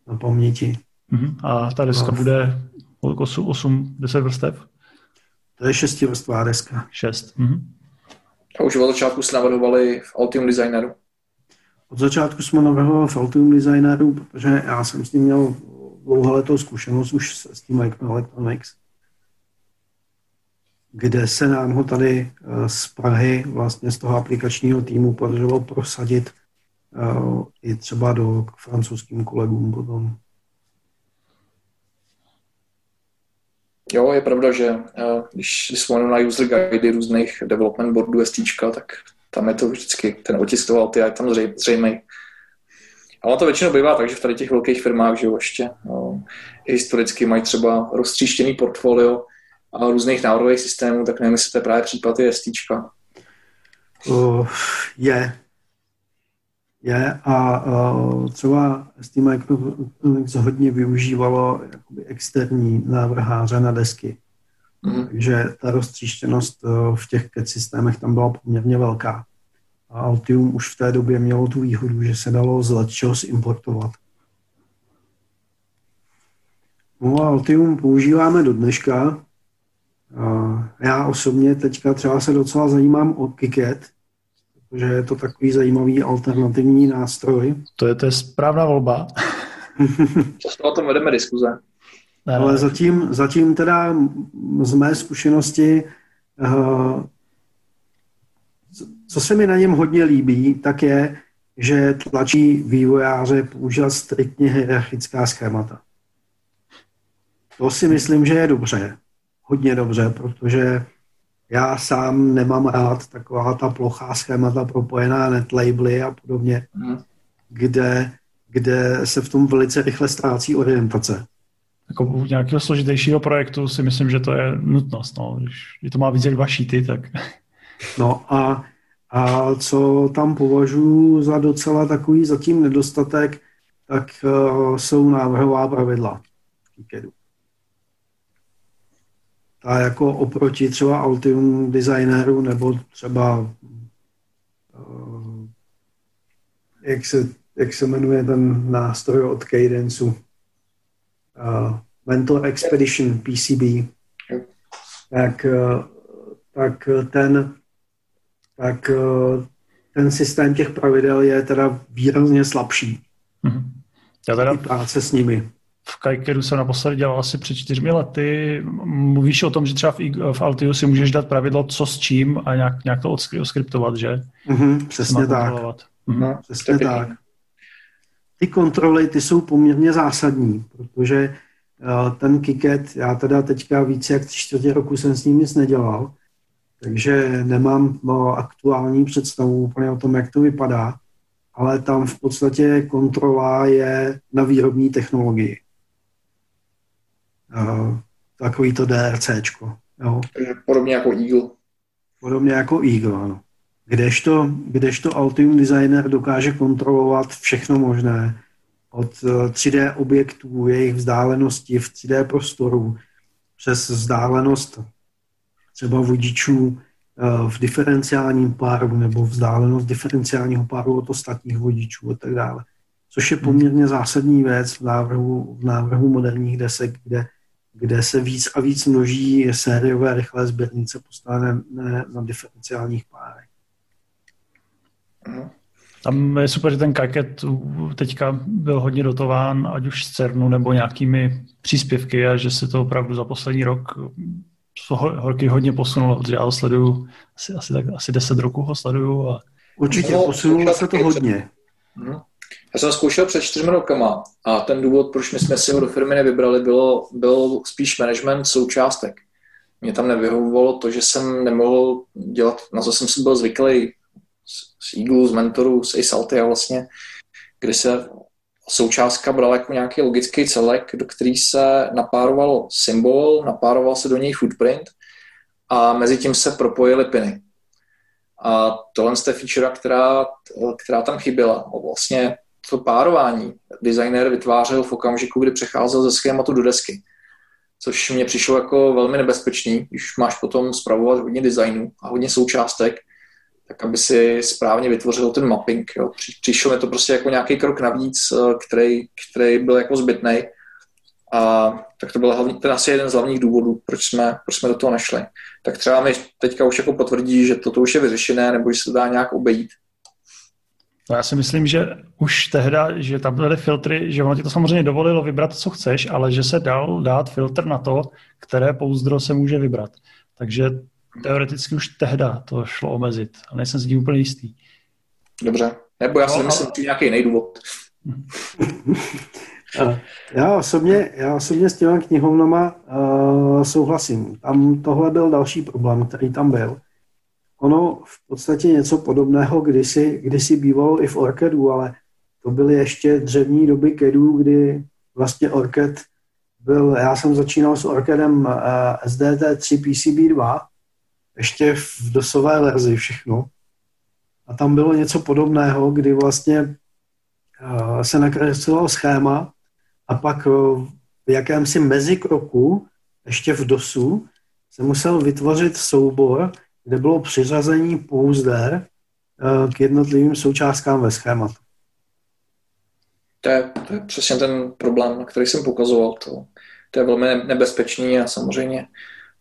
na paměti. Uh-huh. A ta deska no. bude 8, 8, 10 vrstev? To je šestivrstvá deska. Šest. Uh-huh. A už od začátku jste navrhovali v Altium Designeru? Od začátku jsme navrhovali v Altium Designeru, protože já jsem s tím měl dlouholetou zkušenost už s tím Microelectronics, kde se nám ho tady eh, z Prahy, vlastně z toho aplikačního týmu podařilo prosadit uh, i třeba do k francouzským kolegům potom. Jo, je pravda, že uh, když vzpomenu na user guidy různých development boardů ST, tak tam je to vždycky, ten otisk toho je tam zřejmý. Ale to většinou bývá tak, že v tady těch velkých firmách, že jo, ještě no, historicky mají třeba roztříštěný portfolio a různých národových systémů, tak nevím, jestli to je právě případ je ST. Uh, je, je a uh, třeba ST Microelectronics hodně využívalo jakoby externí návrháře na desky. Mm. Takže ta roztříštěnost uh, v těch CAD systémech tam byla poměrně velká. A Altium už v té době mělo tu výhodu, že se dalo z Latchos importovat. No a Altium používáme do dneška. A já osobně teďka třeba se docela zajímám o Kiket, protože je to takový zajímavý alternativní nástroj. To je, to je správná volba. Často o tom vedeme diskuze. Ale zatím, zatím teda z mé zkušenosti, uh, co se mi na něm hodně líbí, tak je, že tlačí vývojáře používat striktně hierarchická schémata. To si myslím, že je dobře. Hodně dobře, protože já sám nemám rád taková ta plochá schémata propojená netlabely a podobně, hmm. kde, kde se v tom velice rychle ztrácí orientace. Jako u nějakého složitějšího projektu si myslím, že to je nutnost. No. Když to má víc jak dva šíty, tak... No a, a co tam považuji za docela takový zatím nedostatek, tak uh, jsou návrhová pravidla. A jako oproti třeba Altium designeru nebo třeba uh, jak, se, jak se jmenuje ten nástroj od Cadenceu uh, Mentor Expedition PCB tak, uh, tak ten tak uh, ten systém těch pravidel je teda výrazně slabší. Mm-hmm. Já teda... práce s nimi v Kajkeru jsem naposledy dělal asi před čtyřmi lety. Mluvíš o tom, že třeba v, v Altiu si můžeš dát pravidlo, co s čím a nějak, nějak to odskriptovat, že? Mm-hmm, přesně tak. Mm-hmm. Přesně tak. Ty kontroly, ty jsou poměrně zásadní, protože ten Kiket, já teda teďka více jak tři čtvrtě roku jsem s ním nic nedělal, takže nemám no, aktuální představu úplně o tom, jak to vypadá, ale tam v podstatě kontrola je na výrobní technologii. Takový to DRCčko. Jo. Podobně jako Eagle. Podobně jako Eagle, ano. Kdežto, kdežto Altium Designer dokáže kontrolovat všechno možné, od 3D eh, objektů, jejich vzdálenosti v 3D prostoru, přes vzdálenost třeba vodičů eh, v diferenciálním páru nebo vzdálenost diferenciálního páru od ostatních vodičů a tak dále. Což je poměrně zásadní věc v návrhu, v návrhu moderních desek, kde, kde se víc a víc množí sériové rychlé sběrnice postavené na diferenciálních párech. Tam je super, že ten kaket teďka byl hodně dotován, ať už z CERNu nebo nějakými příspěvky a že se to opravdu za poslední rok horky hodně posunulo, protože já ho sleduju asi, asi, tak, asi 10 roků ho sleduju. A... Určitě, no, posunulo se to hodně. Mhm. Já jsem zkoušel před čtyřmi rokama a ten důvod, proč my jsme si ho do firmy nevybrali, bylo, byl spíš management součástek. Mě tam nevyhovovalo to, že jsem nemohl dělat, na co jsem si byl zvyklý z Eagle, z Mentoru, z Ace a vlastně, kdy se součástka brala jako nějaký logický celek, do který se napároval symbol, napároval se do něj footprint a mezi tím se propojily piny. A tohle je feature, která, která tam chyběla. Vlastně to párování designer vytvářel v okamžiku, kdy přecházel ze schématu do desky. Což mě přišlo jako velmi nebezpečný, když máš potom zpravovat hodně designu a hodně součástek, tak aby si správně vytvořil ten mapping. Jo. Přišlo mi to prostě jako nějaký krok navíc, eh, který, který byl jako zbytný. A tak to byl hlavní, ten asi jeden z hlavních důvodů, proč jsme, proč jsme do toho nešli. Tak třeba mi teďka už jako potvrdí, že toto už je vyřešené, nebo že se dá nějak obejít. No já si myslím, že už tehda, že tam byly filtry, že ono ti to samozřejmě dovolilo vybrat, co chceš, ale že se dal dát filtr na to, které pouzdro se může vybrat. Takže teoreticky už tehda to šlo omezit, ale nejsem si tím úplně jistý. Dobře, nebo já si no, myslím, že nějaký jiný důvod. Já osobně, já osobně s těma knihovnama uh, souhlasím. Tam tohle byl další problém, který tam byl. Ono v podstatě něco podobného kdysi, kdysi bývalo i v Orkedu, ale to byly ještě dřevní doby Kedu, kdy vlastně Orked byl, já jsem začínal s Orkedem uh, SDT 3 PCB 2 ještě v dosové verzi všechno. A tam bylo něco podobného, kdy vlastně uh, se nakresloval schéma a pak uh, v jakémsi mezikroku, ještě v DOSu, se musel vytvořit soubor, kde bylo přiřazení pouzder uh, k jednotlivým součástkám ve schématu. To je, to je přesně ten problém, na který jsem pokazoval. To, to je velmi nebezpečný a samozřejmě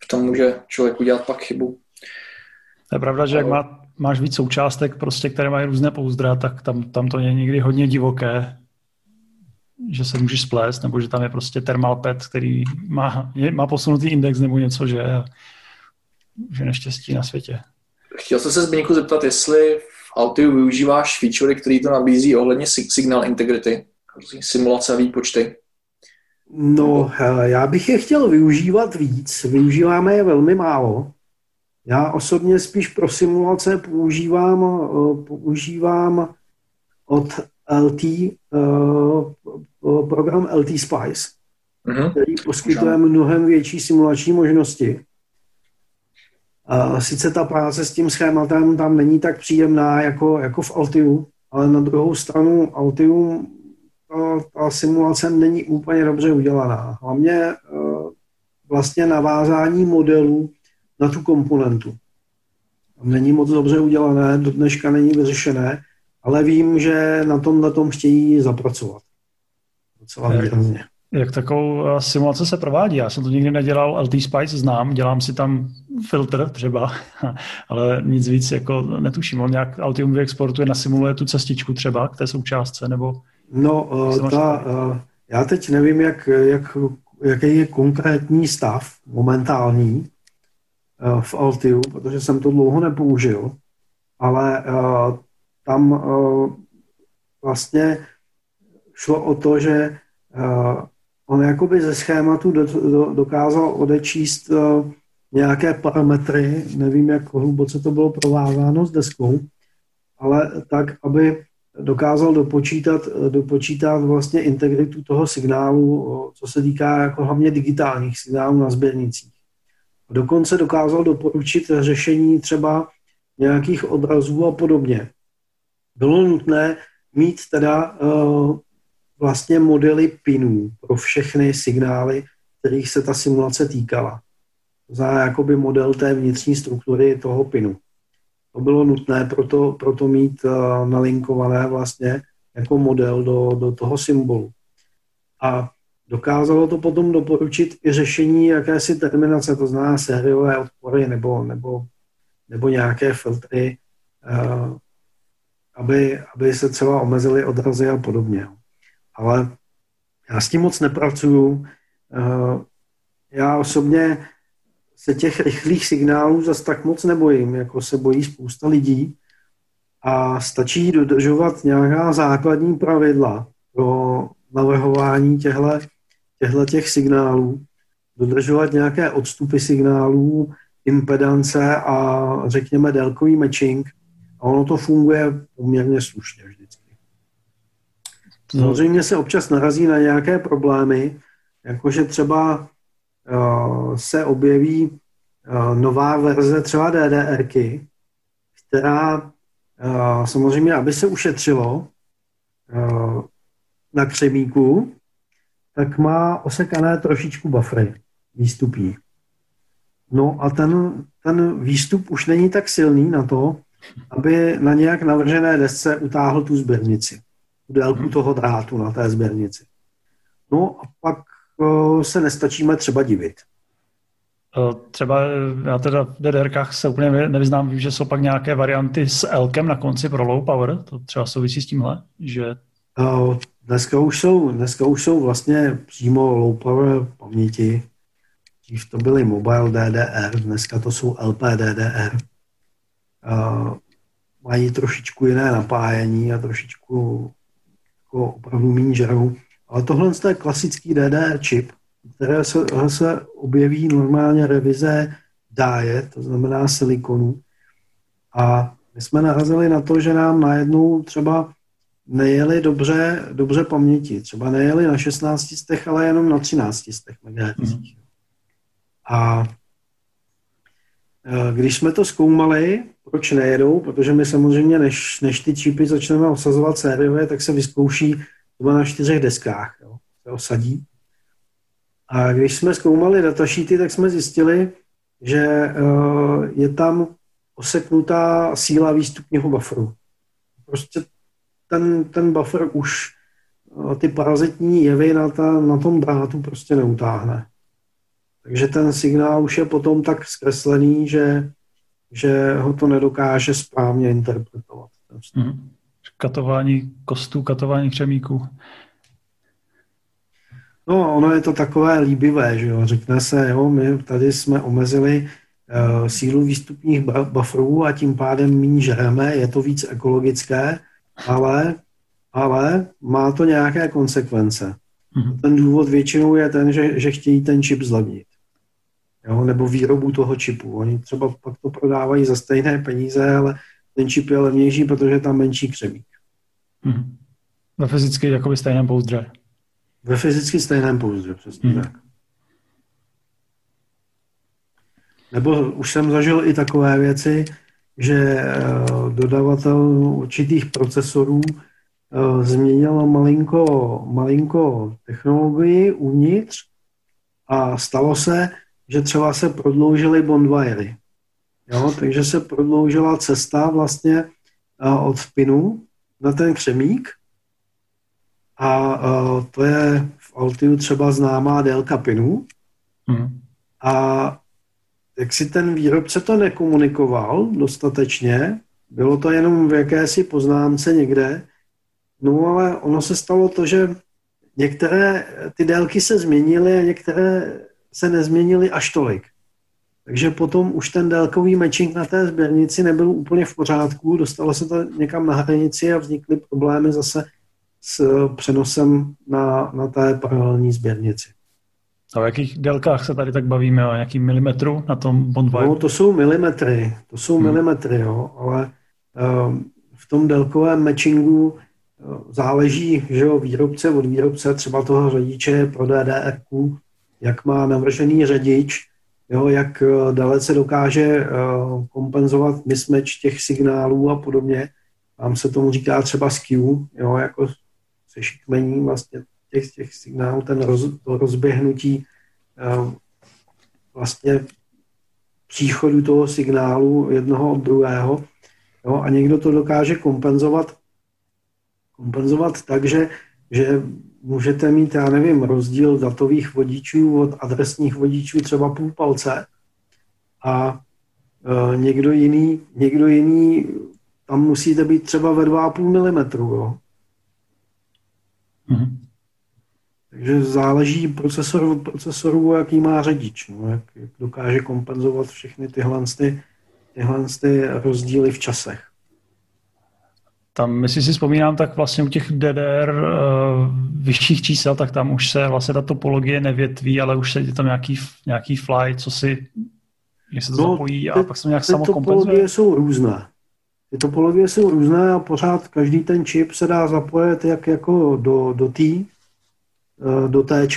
v tom může člověk udělat pak chybu. To je pravda, že jak má, máš víc součástek, prostě, které mají různé pouzdra, tak tam, tam to je někdy hodně divoké, že se můžeš splést, nebo že tam je prostě thermal pad, který má, je, má posunutý index nebo něco, že je neštěstí na světě. Chtěl jsem se Zbyňku zeptat, jestli v Altiu využíváš featurey, který to nabízí ohledně signal integrity, simulace a výpočty. No, eh, já bych je chtěl využívat víc. Využíváme je velmi málo. Já osobně spíš pro simulace používám, eh, používám od LT eh, program LT Spice, uh-huh. který poskytuje mnohem větší simulační možnosti. Sice ta práce s tím schématem tam není tak příjemná jako, jako v Altiu, ale na druhou stranu Altium ta, ta simulace není úplně dobře udělaná. Hlavně eh, vlastně navázání modelů na tu komponentu. Není moc dobře udělané, do dneška není vyřešené, ale vím, že na tom, na tom chtějí zapracovat. Docela výrazně. Jak takovou eh, simulace se provádí? Já jsem to nikdy nedělal, LT Spice znám, dělám si tam filtr třeba, ale nic víc jako netuším. On nějak Altium vyexportuje, nasimuluje tu cestičku třeba k té součástce, nebo... No, uh, ta, uh, já teď nevím, jak, jak, jaký je konkrétní stav momentální, Eh, v Altiu, protože jsem to dlouho nepoužil, ale uh, tam uh, vlastně šlo o to, že uh, on jakoby ze schématu do, do, dokázal odečíst uh, nějaké parametry, nevím, jak hluboce to bylo provázáno s deskou, ale tak, aby dokázal dopočítat, dopočítat vlastně integritu toho signálu, co se týká jako hlavně digitálních signálů na sběrnicích. Dokonce dokázal doporučit řešení třeba nějakých odrazů a podobně. Bylo nutné mít teda uh, vlastně modely pinů pro všechny signály, kterých se ta simulace týkala. Za jakoby model té vnitřní struktury toho pinu. To bylo nutné proto, proto mít uh, nalinkované vlastně jako model do, do toho symbolu. A dokázalo to potom doporučit i řešení jakési terminace, to znamená sériové odpory nebo, nebo, nebo nějaké filtry, uh, aby, aby se třeba omezily odrazy a podobně. Ale já s tím moc nepracuju. Uh, já osobně se těch rychlých signálů zase tak moc nebojím, jako se bojí spousta lidí. A stačí dodržovat nějaká základní pravidla pro navrhování těchto těch signálů, dodržovat nějaké odstupy signálů, impedance a řekněme délkový matching ono to funguje poměrně slušně vždycky. Samozřejmě se občas narazí na nějaké problémy, jakože třeba uh, se objeví uh, nová verze třeba DDRky, která uh, samozřejmě, aby se ušetřilo na křemíku, tak má osekané trošičku buffery výstupní. No a ten, ten výstup už není tak silný na to, aby na nějak navržené desce utáhl tu sběrnici, tu délku mhm. toho drátu na té sběrnici. No a pak se nestačíme třeba divit. Třeba já teda v DDRkách se úplně nevyznám, vím, že jsou pak nějaké varianty s Elkem na konci pro low power, to třeba souvisí s tímhle, že... Dneska už jsou, dneska už jsou vlastně přímo low power paměti, Dřív to byly mobile DDR, dneska to jsou LPDDR. Mají trošičku jiné napájení a trošičku jako opravdu méně žerou. Ale tohle je klasický DDR čip, které se, se objeví normálně revize dáje, to znamená silikonu. A my jsme narazili na to, že nám najednou třeba nejeli dobře, dobře paměti. Třeba nejeli na 16 stech, ale jenom na 13 stech MHz. Mm-hmm. A když jsme to zkoumali, proč nejedou, protože my samozřejmě, než, než ty čipy začneme osazovat sériově, tak se vyzkouší třeba na čtyřech deskách, jo, se osadí. A když jsme zkoumali datasheety, tak jsme zjistili, že uh, je tam oseknutá síla výstupního bufferu. Prostě ten, ten buffer už uh, ty parazitní jevy na, ta, na tom drátu prostě neutáhne. Takže ten signál už je potom tak zkreslený, že, že ho to nedokáže správně interpretovat. Mm. Katování kostů, katování křemíků. No, ono je to takové líbivé, že jo. Řekne se, jo, my tady jsme omezili uh, sílu výstupních bufferů a tím pádem méně žereme, je to víc ekologické, ale, ale má to nějaké konsekvence. Mm-hmm. Ten důvod většinou je ten, že, že chtějí ten čip zlevnit jo, nebo výrobu toho čipu. Oni třeba pak to prodávají za stejné peníze, ale ten čip je levnější, protože je tam menší křemík. Hmm. Ve fyzicky jakoby stejném pouzdře. Ve fyzicky stejném pouzdře, přesně hmm. tak. Nebo už jsem zažil i takové věci, že eh, dodavatel určitých procesorů eh, změnil malinko, malinko technologii uvnitř a stalo se, že třeba se prodloužily bondwiry. Jo, takže se prodloužila cesta vlastně od pinu na ten křemík a to je v Altiu třeba známá délka pinu. Hmm. A jak si ten výrobce to nekomunikoval dostatečně, bylo to jenom v jakési poznámce někde, no ale ono se stalo to, že některé ty délky se změnily a některé se nezměnily až tolik. Takže potom už ten délkový matching na té sběrnici nebyl úplně v pořádku, dostalo se to někam na hranici a vznikly problémy zase s přenosem na, na té paralelní sběrnici. A o jakých délkách se tady tak bavíme? O jaký milimetru na tom Bondvibe? No, to jsou milimetry, to jsou hmm. milimetry, jo, ale um, v tom délkovém matchingu uh, záleží, že jo, výrobce od výrobce, třeba toho řadiče pro DDR, jak má navržený řadič, jo, jak uh, dalece dokáže uh, kompenzovat mismatch těch signálů a podobně. Tam se tomu říká třeba skew, jo, jako sešikmení vlastně těch, těch signálů, ten roz, to rozběhnutí uh, vlastně příchodu toho signálu jednoho od druhého. Jo, a někdo to dokáže kompenzovat, kompenzovat tak, že, že můžete mít, já nevím, rozdíl datových vodičů od adresních vodičů třeba půl palce a e, někdo jiný, někdo jiný, tam musíte být třeba ve 2,5 mm. Jo. Mm-hmm. Takže záleží procesor od procesoru, jaký má řidič, no, jak, jak dokáže kompenzovat všechny tyhle, ty, tyhle ty rozdíly v časech. Tam, jestli si vzpomínám, tak vlastně u těch DDR uh, eh, vyšších čísel, tak tam už se vlastně ta topologie nevětví, ale už se je tam nějaký, nějaký fly, co si se to no, zapojí a ty, pak se nějak samo kompenzuje. topologie jsou různé. Ty topologie jsou různé a pořád každý ten čip se dá zapojit jak jako do, do T, eh, do T,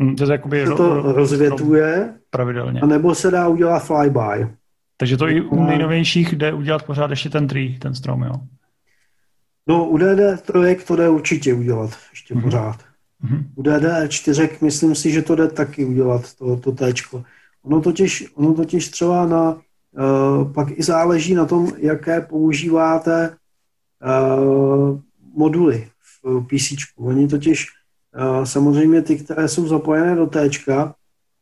hmm, to, jakoby se to ro, rozvětuje, pravidelně. a nebo se dá udělat flyby. Takže to i u nejnovějších jde udělat pořád ještě ten tree, ten strom, jo? No u DD3 to jde určitě udělat ještě mm-hmm. pořád. Mm-hmm. U DD4 myslím si, že to jde taky udělat, to, to téčko. Ono totiž, ono totiž třeba na, uh, pak i záleží na tom, jaké používáte uh, moduly v PC. Oni totiž uh, samozřejmě ty, které jsou zapojené do T,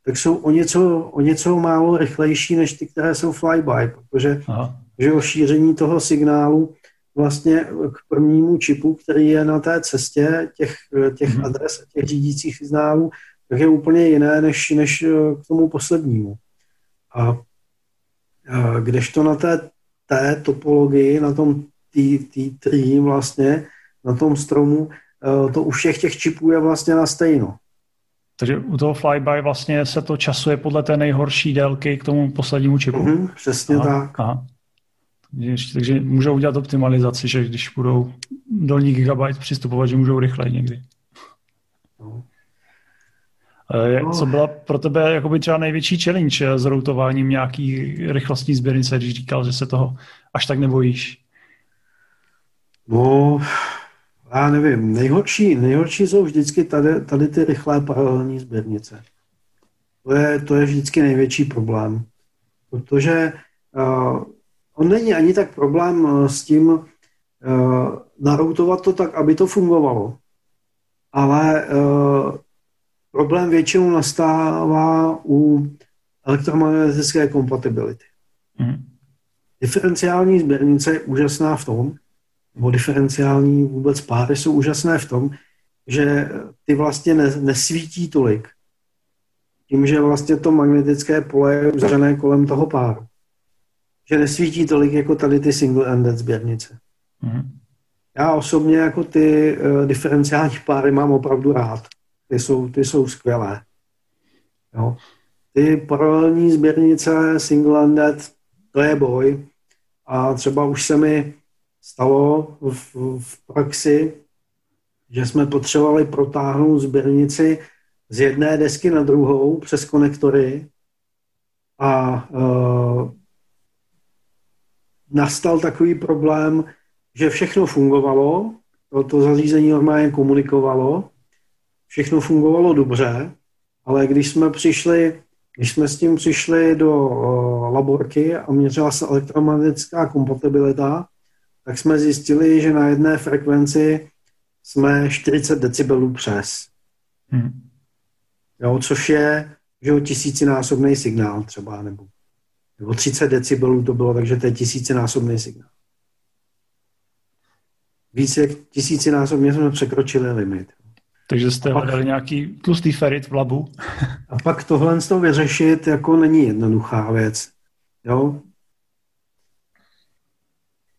tak jsou o něco, o něco málo rychlejší než ty, které jsou flyby, protože že o šíření toho signálu vlastně k prvnímu čipu, který je na té cestě těch, těch mm-hmm. adres a těch řídících signálů, tak je úplně jiné než, než k tomu poslednímu. A, a kdežto na té, té topologii, na tom T3 vlastně, na tom stromu, to u všech těch čipů je vlastně na stejno. Takže u toho flyby vlastně se to časuje podle té nejhorší délky k tomu poslednímu čipu. Mm-hmm, přesně aha, tak. Aha. Takže můžou udělat optimalizaci, že když budou dolní gigabyte přistupovat, že můžou rychleji někdy. No. no. Co byla pro tebe jakoby třeba největší challenge s routováním nějaký rychlostní sběrnice, když říkal, že se toho až tak nebojíš? No, já nevím. Nejhorší, nejhorší jsou vždycky tady, tady ty rychlé paralelní sběrnice. To je, to je vždycky největší problém. Protože uh, On není ani tak problém eh, s tím uh, naroutovat to tak, aby to fungovalo. Ale uh, problém většinou nastává u elektromagnetické kompatibility. Mm. Diferenciální sběrnice je úžasná v tom, nebo diferenciální vůbec páry jsou úžasné v tom, že ty vlastně nesvítí tolik. Tím, že vlastně to magnetické pole je uzřené kolem toho páru že nesvítí tolik jako tady ty single-ended sběrnice. Mm-hmm. Já osobně jako ty uh, diferenciální páry mám opravdu rád. Ty jsou, ty jsou skvělé. Jo. Ty paralelní sběrnice single-ended, to je boj. A třeba už se mi stalo v, v praxi, že jsme potřebovali protáhnout sběrnici z jedné desky na druhou přes konektory a uh, nastal takový problém, že všechno fungovalo, to, to zařízení normálně komunikovalo, všechno fungovalo dobře, ale když jsme přišli, když jsme s tím přišli do uh, laborky a měřila se elektromagnetická kompatibilita, tak jsme zjistili, že na jedné frekvenci jsme 40 decibelů přes. Hmm. Jo, což je že tisícinásobný signál třeba, nebo nebo 30 decibelů to bylo, takže to je tisícinásobný signál. Víc jak tisícinásobně jsme překročili limit. Takže jste pak, hledali nějaký tlustý ferit v labu. a pak tohle z toho vyřešit jako není jednoduchá věc. Jo?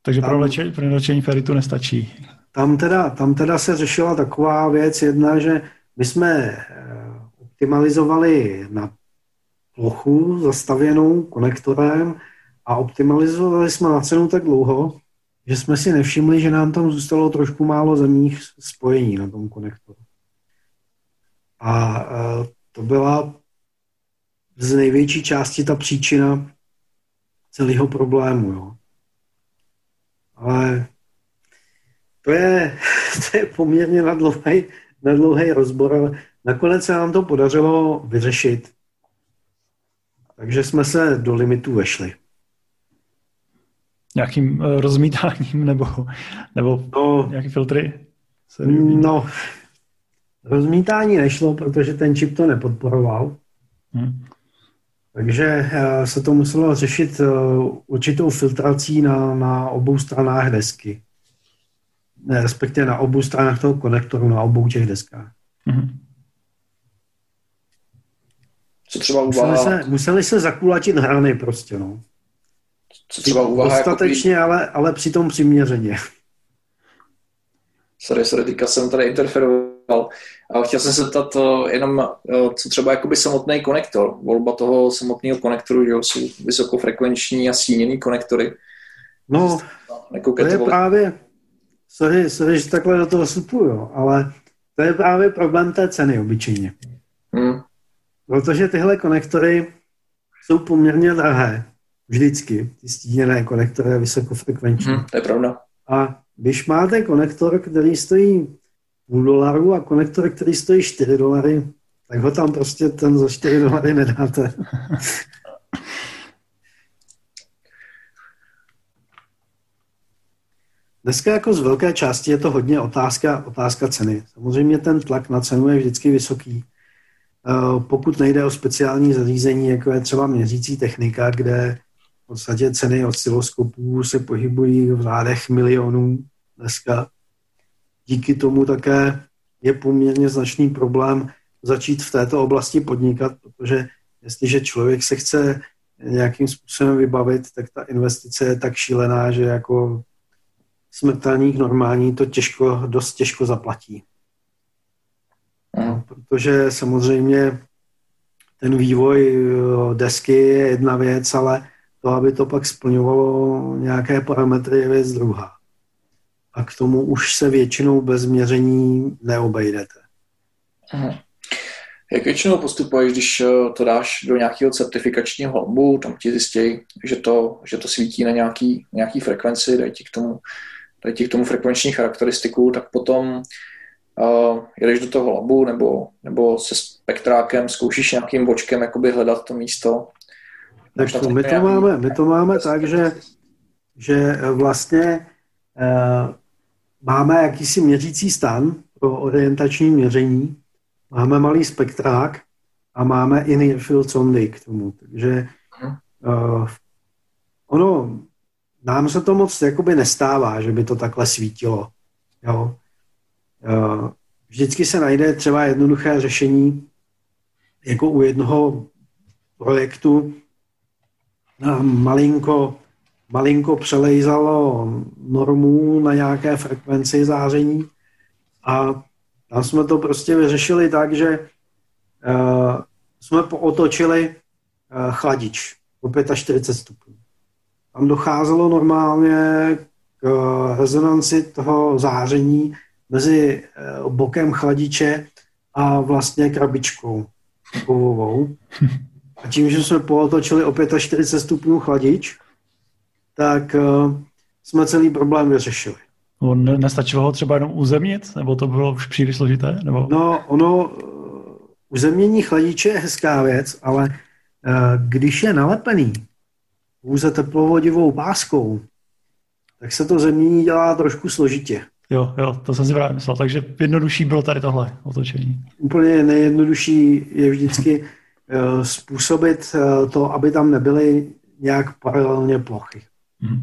Takže pro, leče, pro lečení feritu nestačí. tam teda, tam teda se řešila taková věc jedna, že my jsme eh, optimalizovali na plochu zastavěnou konektorem a optimalizovali jsme na cenu tak dlouho, že jsme si nevšimli, že nám tam zůstalo trošku málo zemních spojení na tom konektoru. A eh, to byla z největší části ta příčina celého problému. Jo. Ale to je, to je poměrně na na dlouhý rozbor, ale nakonec se nám to podařilo vyřešit. Takže jsme se do limitu vešli. Nějakým uh, rozmítáním nebo, nebo no, nějaký filtry? No, rozmítání nešlo, protože ten čip to nepodporoval. Hmm. Takže eh, se to muselo řešit eh, určitou filtrací na, na obou stranách desky. Ne, respektive na obou stranách toho konektoru, na obou těch deskách. Mm-hmm. Co třeba uvaha... museli, se, museli se zakulačit hrany prostě, no. Co třeba uvaha... Dostatečně, jako... ale, ale přitom přiměřeně. Sorry, sorry, teďka jsem tady interferoval. A chtěl jsem se zeptat eh, jenom, eh, co třeba jakoby samotný konektor, volba toho samotného konektoru, že jsou vysokofrekvenční a síněný konektory. No, to je právě, sorry, sorry, že takhle do toho vstupuju, ale to je právě problém té ceny obyčejně. Hmm. Protože tyhle konektory jsou poměrně drahé. Vždycky. Ty stíněné konektory vysokofrekvenční. Hmm, to je pravda. A když máte konektor, který stojí půl dolaru a konektor, který stojí 4 dolary, tak ho tam prostě ten za 4 dolary nedáte. Dneska jako z velké části je to hodně otázka, otázka ceny. Samozřejmě ten tlak na cenu je vždycky vysoký. Eh, pokud nejde o speciální zařízení, jako je třeba měřící technika, kde v podstatě ceny osciloskopů se pohybují v řádech milionů dneska, díky tomu také je poměrně značný problém začít v této oblasti podnikat, protože jestliže člověk se chce nějakým způsobem vybavit, tak ta investice je tak šílená, že jako smrtelník normální to těžko, dost těžko zaplatí. Protože samozřejmě ten vývoj eh, desky je jedna věc, ale to, aby to pak splňovalo nějaké parametry, je věc druhá a k tomu už se většinou bez měření neobejdete. Aha. Jak většinou postupuješ, když eh, to dáš do nějakého certifikačního hlobu, tam ti zjistí, že to, že to svítí na nějaký, nějaký frekvenci, dají ti k tomu, dají ti k tomu frekvenční charakteristiku, tak potom uh, jedeš do toho labu nebo, nebo se spektrákem zkoušíš nějakým bočkem jakoby hledat to místo. Tak to, my, to máme, my to máme tak, že, že vlastně uh, máme jakýsi měřící stan pro orientační měření, máme malý spektrák a máme i near field sondy k tomu. Takže uh, ono, nám se to moc jakoby nestává, že by to takhle svítilo. Jo. Uh, vždycky se najde třeba jednoduché řešení, jako u jednoho projektu, uh, malinko malinko přelejzalo normu na nějaké frekvenci záření a tam jsme to prostě vyřešili tak, že uh, jsme pootočili uh, chladič o 45 stupňů. Tam docházelo normálně k uh, rezonanci toho záření mezi uh, bokem chladiče a vlastně krabičkou kovovou. A tím, že jsme pootočili o 45 stupňů chladič, tak uh, jsme celý problém vyřešili. No, ne, nestačilo ho třeba jenom uzemnit, nebo to bylo už příliš složité? Nebo... No, ono, uh, uzemnění chladiče je hezká věc, ale když je nalepený pouze teplovodivou páskou, tak se to zemění dělá trošku složitě. Jo, jo, to jsem si právě myslel. Takže jednodušší bylo tady tohle otočení. Úplně nejjednodušší je vždycky uh, způsobit uh, to, aby tam nebyly nějak paralelně plochy. Hmm.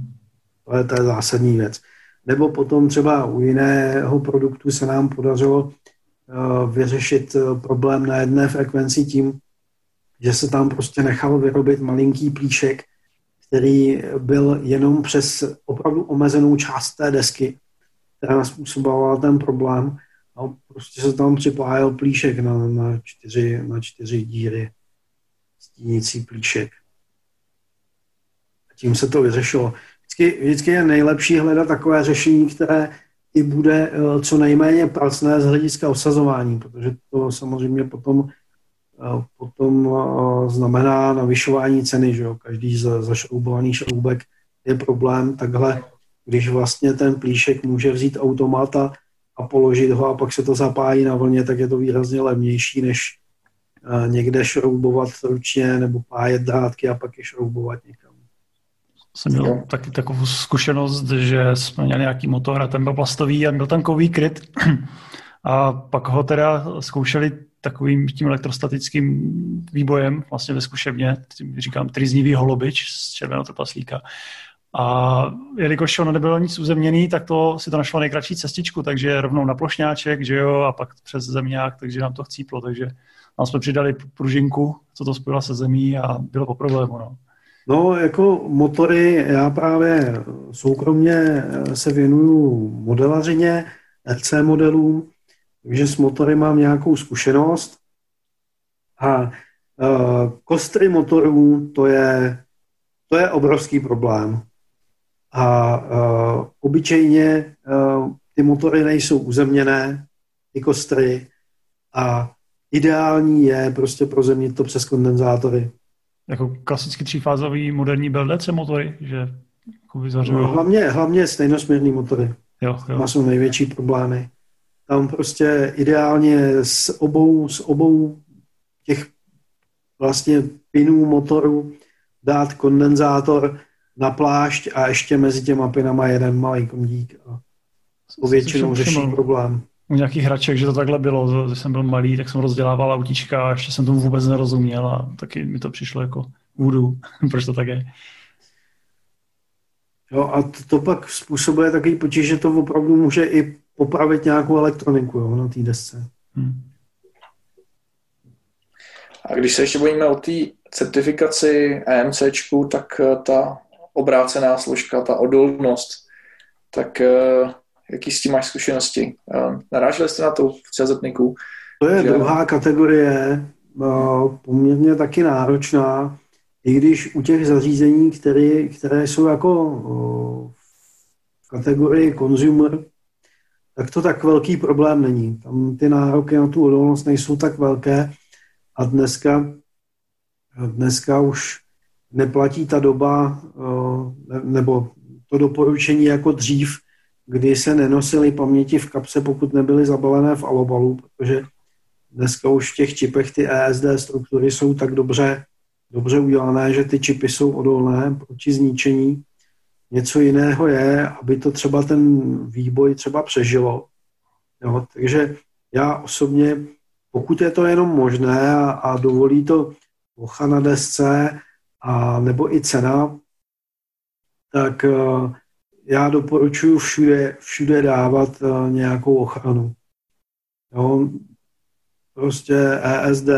To je ta zásadní věc. Nebo potom třeba u jiného produktu se nám podařilo uh, vyřešit problém na jedné frekvenci tím, že se tam prostě nechal vyrobit malinký plíšek, který byl jenom přes opravdu omezenou část té desky, která způsobovala ten problém. A prostě se tam připájel plíšek na, na, čtyři, na čtyři díry. Stínící plíšek. A tím se to vyřešilo. Vždycky, vždycky je nejlepší hledat takové řešení, které i bude eh, co nejméně pracné z hlediska osazování, protože to samozřejmě potom, eh, potom eh, znamená navyšování ceny, že jo? každý zašroubovaný šroubek je problém, takhle, když vlastně ten plíšek může vzít automata a položit ho a pak se to zapájí na vlně, tak je to výrazně levnější, než někde šroubovat ručně nebo pájet drátky a pak je šroubovat někam jsem měl taky takovou zkušenost, že jsme měli nějaký motor a ten byl plastový a byl tam kový kryt. A pak ho teda zkoušeli takovým tím elektrostatickým výbojem vlastně ve zkušebně, tím říkám triznivý holobič z červeného trpaslíka. A jelikož ono nebylo nic uzemněný, tak to si to našlo nejkratší cestičku, takže rovnou na plošňáček, že jo, a pak přes zemňák, takže nám to chcíplo, takže nám jsme přidali pružinku, co to spojila se zemí a bylo po problému, no. No, jako motory, já právě soukromně se věnuju modelařině, RC modelům, takže s motory mám nějakou zkušenost. A uh, kostry motorů, to je, to je obrovský problém. A uh, obyčejně uh, ty motory nejsou uzemněné, ty kostry, a ideální je prostě prozemnit to přes kondenzátory jako klasicky třífázový moderní BLDC motory, že vyzařují... No, hlavně, hlavně stejnosměrný motory. Jo, jo. Má jsou největší problémy. Tam prostě ideálně s obou, s obou těch vlastně pinů motoru dát kondenzátor na plášť a ještě mezi těma pinama jeden malý kondík a povětšinou řeší problém u nějakých hraček, že to takhle bylo, když jsem byl malý, tak jsem rozdělával autíčka a ještě jsem tomu vůbec nerozuměl a taky mi to přišlo jako vůdu, proč to tak je. Jo, a to, to pak způsobuje takový potíž, že to opravdu může i popravit nějakou elektroniku jo, na té desce. Hmm. A když se ještě bojíme o té certifikaci EMCčku, tak eh, ta obrácená složka, ta odolnost, tak eh, Jaký s tím máš zkušenosti? Naráželi jste na to v CZNIKu? To je že... druhá kategorie, poměrně taky náročná, i když u těch zařízení, které, které jsou jako v kategorii consumer, tak to tak velký problém není. Tam ty nároky na tu odolnost nejsou tak velké a dneska, dneska už neplatí ta doba nebo to doporučení jako dřív, kdy se nenosily paměti v kapse, pokud nebyly zabalené v alobalu, protože dneska už v těch čipech ty ESD struktury jsou tak dobře, dobře udělané, že ty čipy jsou odolné proti zničení. Něco jiného je, aby to třeba ten výboj třeba přežilo. Jo, takže já osobně, pokud je to jenom možné a, a dovolí to ocha na desce a nebo i cena, tak uh, já doporučuji všude, všude dávat uh, nějakou ochranu. Jo, prostě ESD,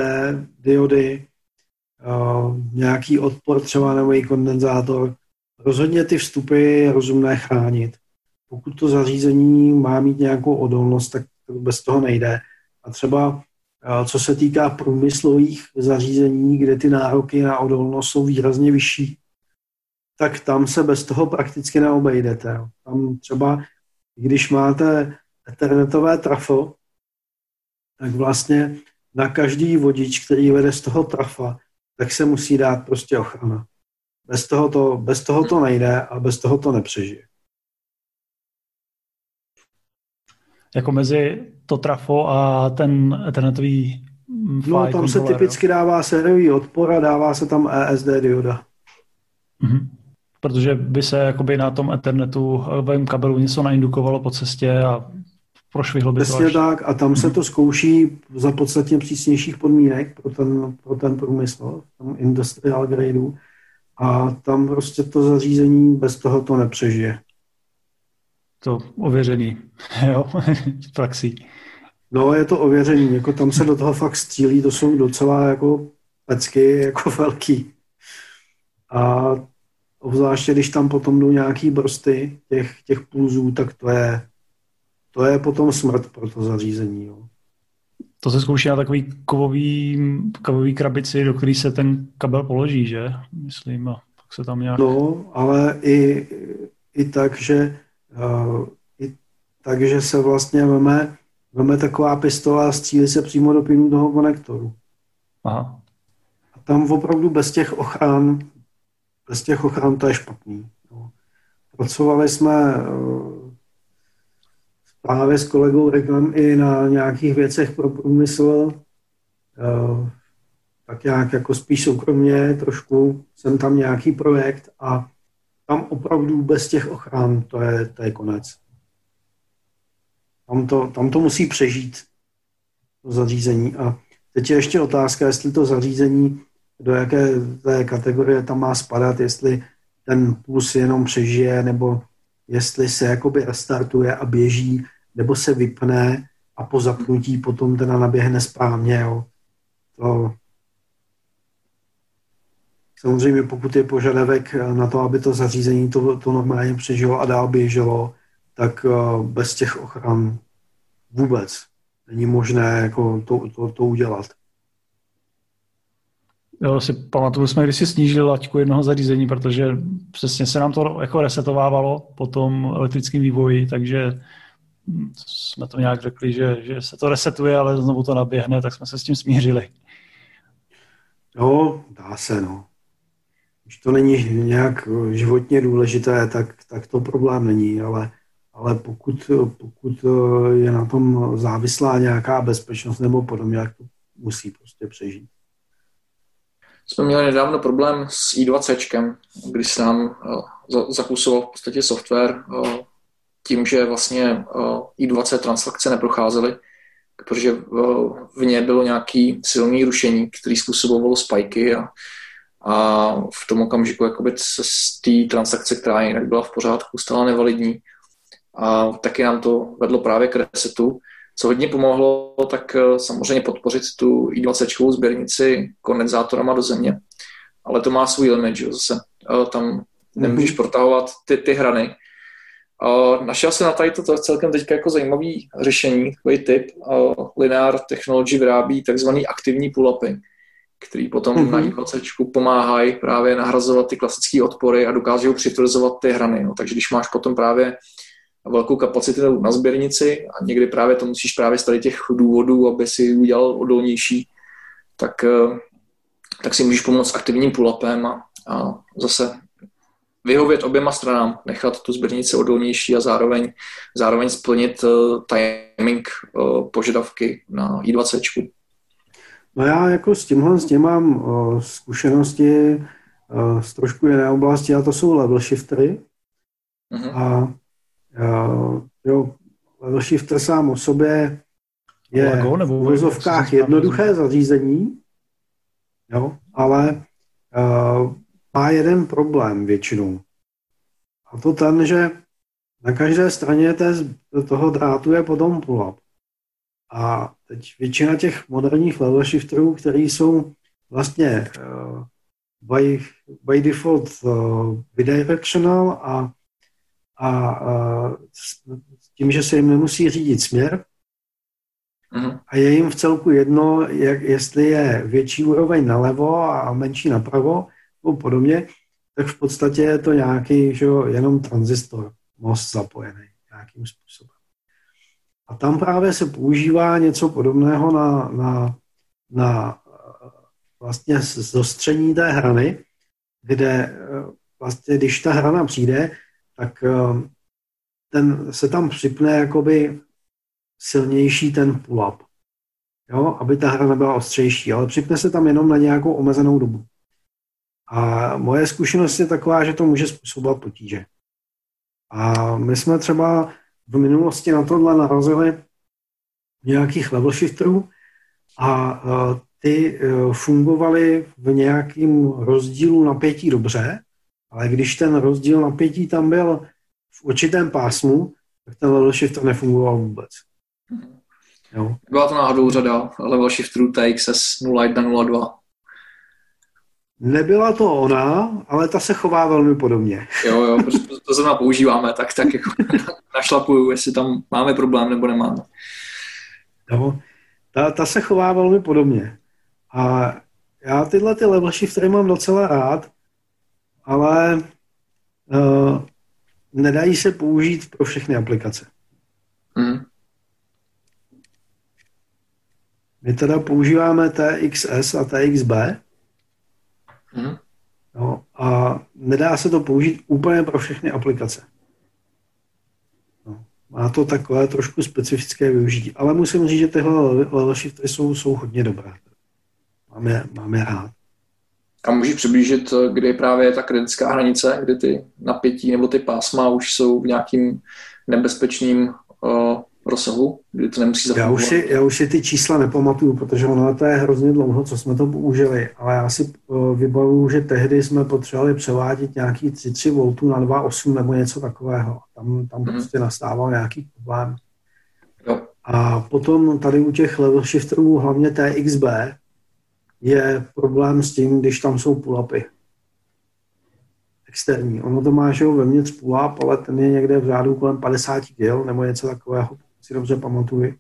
diody, uh, nějaký odpor třeba nebo i kondenzátor. Rozhodně ty vstupy je rozumné chránit. Pokud to zařízení má mít nějakou odolnost, tak bez toho nejde. A třeba co se týká průmyslových zařízení, kde ty nároky na odolnost jsou výrazně vyšší, tak tam se bez toho prakticky neobejdete. Tam třeba, když máte ethernetové trafo, tak vlastně na každý vodič, který vede z toho trafa, tak se musí dát prostě ochrana. Bez toho to, bez toho to nejde a bez toho to nepřežije. Jako mezi to trafo a ten ethernetový No, tam se typicky dává sériový odpor a dává se tam ESD dioda. Mm-hmm protože by se jakoby na tom Ethernetu v kabelu něco naindukovalo po cestě a prošvihlo by Přesně to až... tak a tam se to zkouší za podstatně přísnějších podmínek pro ten, pro ten průmysl, tam industrial gradeu a tam prostě to zařízení bez toho to nepřežije. To ověřený, jo, v praxi. No, je to ověřený, jako tam se do toho fakt střílí, to jsou docela jako pecky, jako velký. A Obzvláště, když tam potom jdou nějaký brsty těch, těch pulzů, tak to je, to je potom smrt pro to zařízení. Jo. To se zkouší na takový kovový, kovový krabici, do který se ten kabel položí, že? Myslím, a pak se tam nějak... No, ale i, i tak, že i tak, že se vlastně veme, veme taková pistola a střílí se přímo do plynu toho konektoru. Aha. A tam opravdu bez těch ochran, bez těch ochran to je špatný. Jo. Pracovali jsme uh, právě s kolegou Rekem i na nějakých věcech pro průmysl, eh, tak nějak jako spíš soukromně trošku jsem tam nějaký projekt a tam opravdu bez těch ochran to je, to je konec. Tam to, tam to musí přežít, to zařízení. A teď je ještě otázka, jestli to zařízení, do jaké té kategorie tam má spadat, jestli ten plus jenom přežije, nebo jestli se jakoby restartuje a běží, nebo se vypne a po zapnutí potom teda naběhne správně. Jo. To, samozřejmě pokud je požadavek na to, aby to zařízení to, to normálně přežilo a dál běželo, tak eh, bez těch ochran vůbec není možné jako to, to, to udělat. Jo, si pamatuju, jsme když si snížili laťku jednoho zařízení, protože přesně se nám to jako resetovávalo po tom elektrickém vývoji, takže jsme to nějak řekli, že, že se to resetuje, ale znovu to naběhne, tak jsme se s tím smířili. No, dá se, no. Když to není nějak životně důležité, tak, tak to problém není, ale, ale pokud, pokud je na tom závislá nějaká bezpečnost nebo podobně, tak to musí prostě přežít. Jsme měli nedávno problém s i20, kdy se nám uh, zakusoval v podstatě software uh, tím, že vlastně eh, i20 transakce neprocházely, protože eh, v ně bylo nějaký silný rušení, který způsobovalo spajky a, a v tom okamžiku jakoby se z té transakce, která jinak byla v pořádku, stala nevalidní. A taky nám to vedlo právě k resetu. Co hodně pomohlo, tak eh, samozřejmě podpořit tu i20 sběrnici kondenzátorama do země. Ale to má svůj limit, že zase tam nemůžeš mhm. protahovat ty, ty hrany, našel jsem na tady to celkem teď jako zajímavý řešení, takový typ. Uh, Linear Technology vyrábí takzvaný aktivní pull-upy, který potom mm-hmm. na i20 pomáhají právě nahrazovat ty klasické odpory a dokážou přitvrzovat ty hrany. No. Takže když máš potom právě velkou kapacitu na sběrnici a někdy právě to musíš právě z tady těch důvodů, aby si udělal odolnější, tak, uh, tak si můžeš pomoct aktivním pull-upem a, a zase vyhovět oběma stranám, nechat tu sběrnici odolnější a zároveň, zároveň splnit uh, timing uh, požadavky na i20. No já jako s tímhle s tím mám uh, zkušenosti uh, z trošku jiné oblasti a to jsou level shiftery. Uh-huh. A uh, jo, level shifter sám o sobě je Lago, nebo v vozovkách jednoduché zařízení, jo, ale uh, má jeden problém většinou. A to ten, že na každé straně té, toho drátu je potom pull-up. A teď většina těch moderních level shifterů, které jsou vlastně uh, by, by default uh, bidirectional a, a uh, s tím, že se jim nemusí řídit směr, uh-huh. a je jim v celku jedno, jak, jestli je větší úroveň nalevo a menší napravo, nebo podobně, tak v podstatě je to nějaký, že jo, jenom transistor, most zapojený nějakým způsobem. A tam právě se používá něco podobného na, na, na vlastně zostření té hrany, kde vlastně, když ta hrana přijde, tak ten, se tam připne jakoby silnější ten pull-up, jo, aby ta hrana byla ostřejší, ale připne se tam jenom na nějakou omezenou dobu. A moje zkušenost je taková, že to může způsobovat potíže. A my jsme třeba v minulosti na tohle narazili nějakých level shifterů a ty e, fungovaly v nějakým rozdílu napětí dobře, ale když ten rozdíl napětí tam byl v určitém pásmu, tak ten level shifter nefungoval vůbec. Jo. Byla to náhodou řada level shifterů TXS 0102. Nebyla to ona, ale ta se chová velmi podobně. Jo, jo, protože to zrovna používáme, tak, tak jako našlapuju, jestli tam máme problém nebo nemáme. Jo, ta, ta se chová velmi podobně. A já tyhle ty level shiftery mám docela rád, ale uh, nedají se použít pro všechny aplikace. Mm. My teda používáme TXS a TXB, Mm. No, a nedá se to použít úplně pro všechny aplikace. No, má to takové trošku specifické využití. Ale musím říct, že tyhle level shifty jsou, jsou hodně dobré. Máme, máme rád. A můžeš přiblížit, kde je právě ta kritická hranice, kde ty napětí nebo ty pásma už jsou v nějakým nebezpečným uh, rozsahu, kdy to nemusí já už, si, já už si ty čísla nepamatuju, protože ono to je hrozně dlouho, co jsme to použili, ale já si uh, vybavuju, že tehdy jsme potřebovali převádět nějaký 3 V na 2,8 nebo něco takového. Tam, tam hmm. prostě nastával nějaký problém. Jo. A potom tady u těch level shifterů, hlavně TXB, je problém s tím, když tam jsou pull-upy externí. Ono to má, že jo, vevnitř pull-up, ale ten je někde v řádu kolem 50 kg nebo něco takového si dobře pamatuju.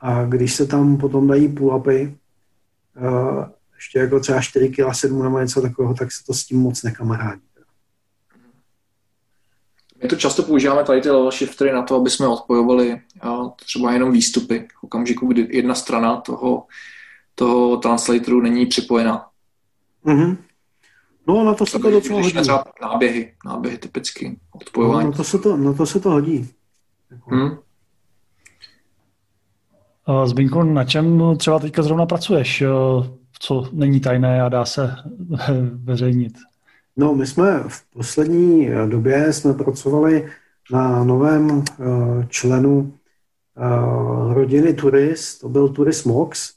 A když se tam potom dají pull-upy, uh, ještě jako třeba 4 kg 7 nebo něco takového, tak se to s tím moc nekamarádí. My to často používáme tady ty level shiftery na to, aby jsme odpojovali třeba jenom výstupy v okamžiku, kdy jedna strana toho, toho translatoru není připojena. Mm-hmm. No, na to se to docela hodí. Třeba náběhy, náběhy typicky, odpojování. No, na to se to, na to, se to hodí. Hmm. Zbínku, na čem třeba teďka zrovna pracuješ, co není tajné a dá se veřejnit? No, my jsme v poslední době jsme pracovali na novém eh, členu eh, rodiny Turist, to byl Turist Mox.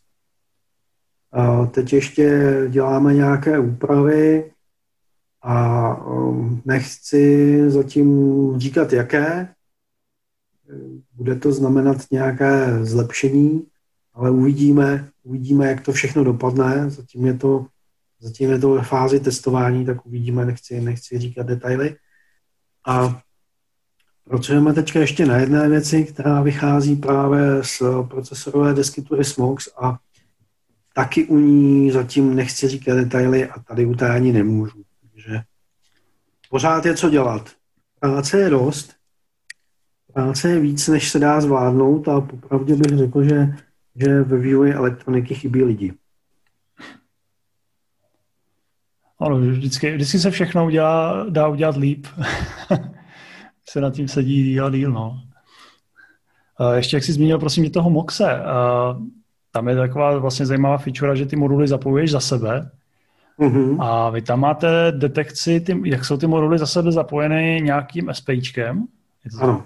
Teď ještě děláme nějaké úpravy a eh, nechci zatím říkat jaké, bude to znamenat nějaké zlepšení, ale uvidíme, uvidíme, jak to všechno dopadne. Zatím je to, zatím je to ve fázi testování, tak uvidíme, nechci, nechci říkat detaily. A pracujeme teď ještě na jedné věci, která vychází právě z procesorové desky Turismox a taky u ní zatím nechci říkat detaily a tady u té ani nemůžu. Takže pořád je co dělat. Práce je dost, práce je víc, než se dá zvládnout a popravdě bych řekl, že, že ve vývoji elektroniky chybí lidi. Ano, vždycky, vždycky se všechno udělá, dá udělat líp. se nad tím sedí díl a díl, no. Ještě jak jsi zmínil, prosím, tě toho Moxe. Tam je taková vlastně zajímavá feature, že ty moduly zapojuješ za sebe mm-hmm. a vy tam máte detekci, ty, jak jsou ty moduly za sebe zapojeny nějakým SPIčkem. Je to ano.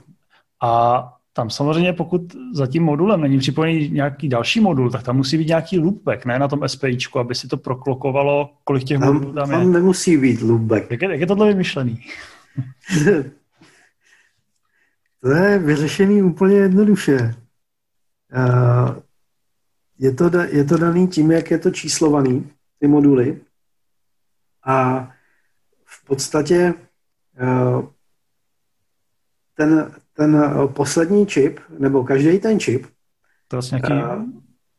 A tam samozřejmě, pokud za tím modulem není připojený nějaký další modul, tak tam musí být nějaký loopback, ne na tom SPIčku, aby si to proklokovalo, kolik těch tam, modulů tam, tam je. Tam nemusí být loopback. Jak je, jak je tohle vymyšlený? to je vyřešený úplně jednoduše. Je to, je to daný tím, jak je to číslovaný, ty moduly. A v podstatě ten, ten eh, poslední čip, nebo každý ten čip, to vlastně nějaký, uh,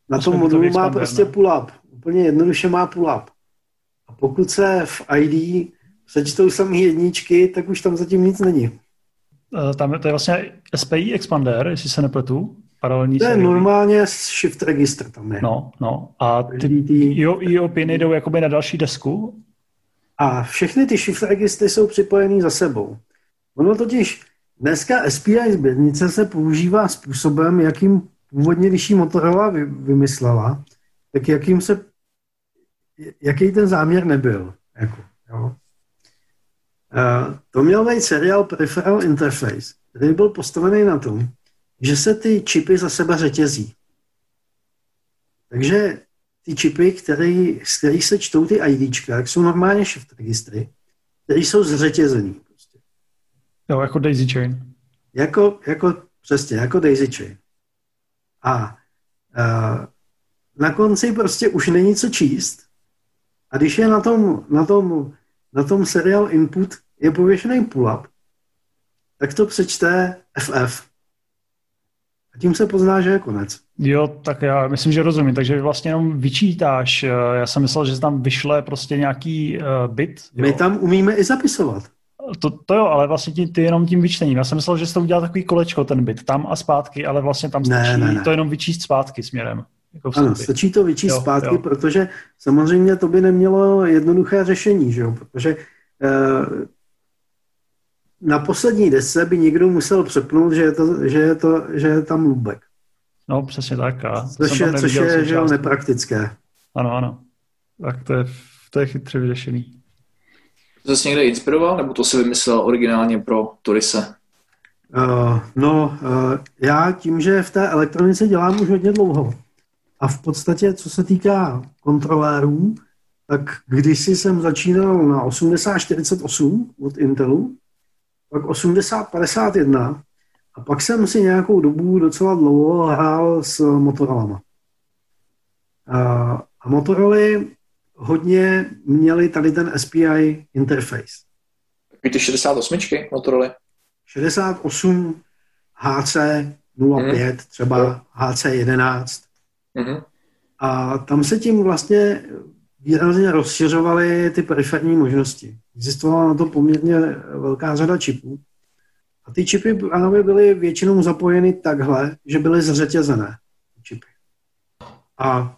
na tom modulu má prostě pull-up. Úplně jednoduše má pull-up. A pokud se v ID sečtou samé jedničky, tak už tam zatím nic není. Uh, tam je, to je vlastně SPI expander, jestli se nepletu. Paralelní to je série. normálně shift register tam je. No, no. A ty, IO piny jdou jakoby na další desku? A všechny ty shift registry jsou připojený za sebou. Ono totiž Dneska SPI sběrnice se používá způsobem, jakým původně, když ji Motorola vymyslela, tak jakým se, jaký ten záměr nebyl. Jako, jo. Uh, to měl být seriál Peripheral Interface, který byl postavený na tom, že se ty čipy za sebe řetězí. Takže ty čipy, který, z kterých se čtou ty IDčka, jsou normálně shift registry, které jsou zřetězený. Jo, jako daisy chain. Jako, jako, přesně, jako daisy chain. A uh, na konci prostě už není co číst A když je na tom, na tom, na tom serial input je pověšený pull-up, tak to přečte FF. A tím se pozná, že je konec. Jo, tak já myslím, že rozumím. Takže vlastně jenom vyčítáš. Eh, já jsem myslel, že tam vyšle prostě nějaký uh, bit. Jo. My tam umíme i zapisovat. To, to jo, ale vlastně ty, ty jenom tím vyčtením. Já jsem myslel, že jsi to udělal takový kolečko, ten bit, tam a zpátky, ale vlastně tam stačí ne, ne, ne. to jenom vyčíst zpátky směrem. Jako ano, stačí to vyčíst jo, zpátky, jo. protože samozřejmě to by nemělo jednoduché řešení, že jo? protože uh, na poslední desce by někdo musel přepnout, že je, to, že je, to, že je tam lubek. No, přesně tak. A což je, což je že nepraktické. Ano, ano. Tak to je, to je chytře vyřešený. Jsi někde inspiroval, nebo to si vymyslel originálně pro Torise? Uh, no, uh, já tím, že v té elektronice dělám už hodně dlouho. A v podstatě, co se týká kontrolérů, tak když jsem začínal na 8048 od Intelu, pak 8051 a pak jsem si nějakou dobu docela dlouho hrál s Motorolama. A, a Motoroly hodně měli tady ten SPI interface. ty 68 Motorola? 68 HC 05, mm. třeba HC 11. Mm. A tam se tím vlastně výrazně rozšiřovaly ty periferní možnosti. Existovala na to poměrně velká řada čipů. A ty čipy právě byly většinou zapojeny takhle, že byly zřetězené čipy. A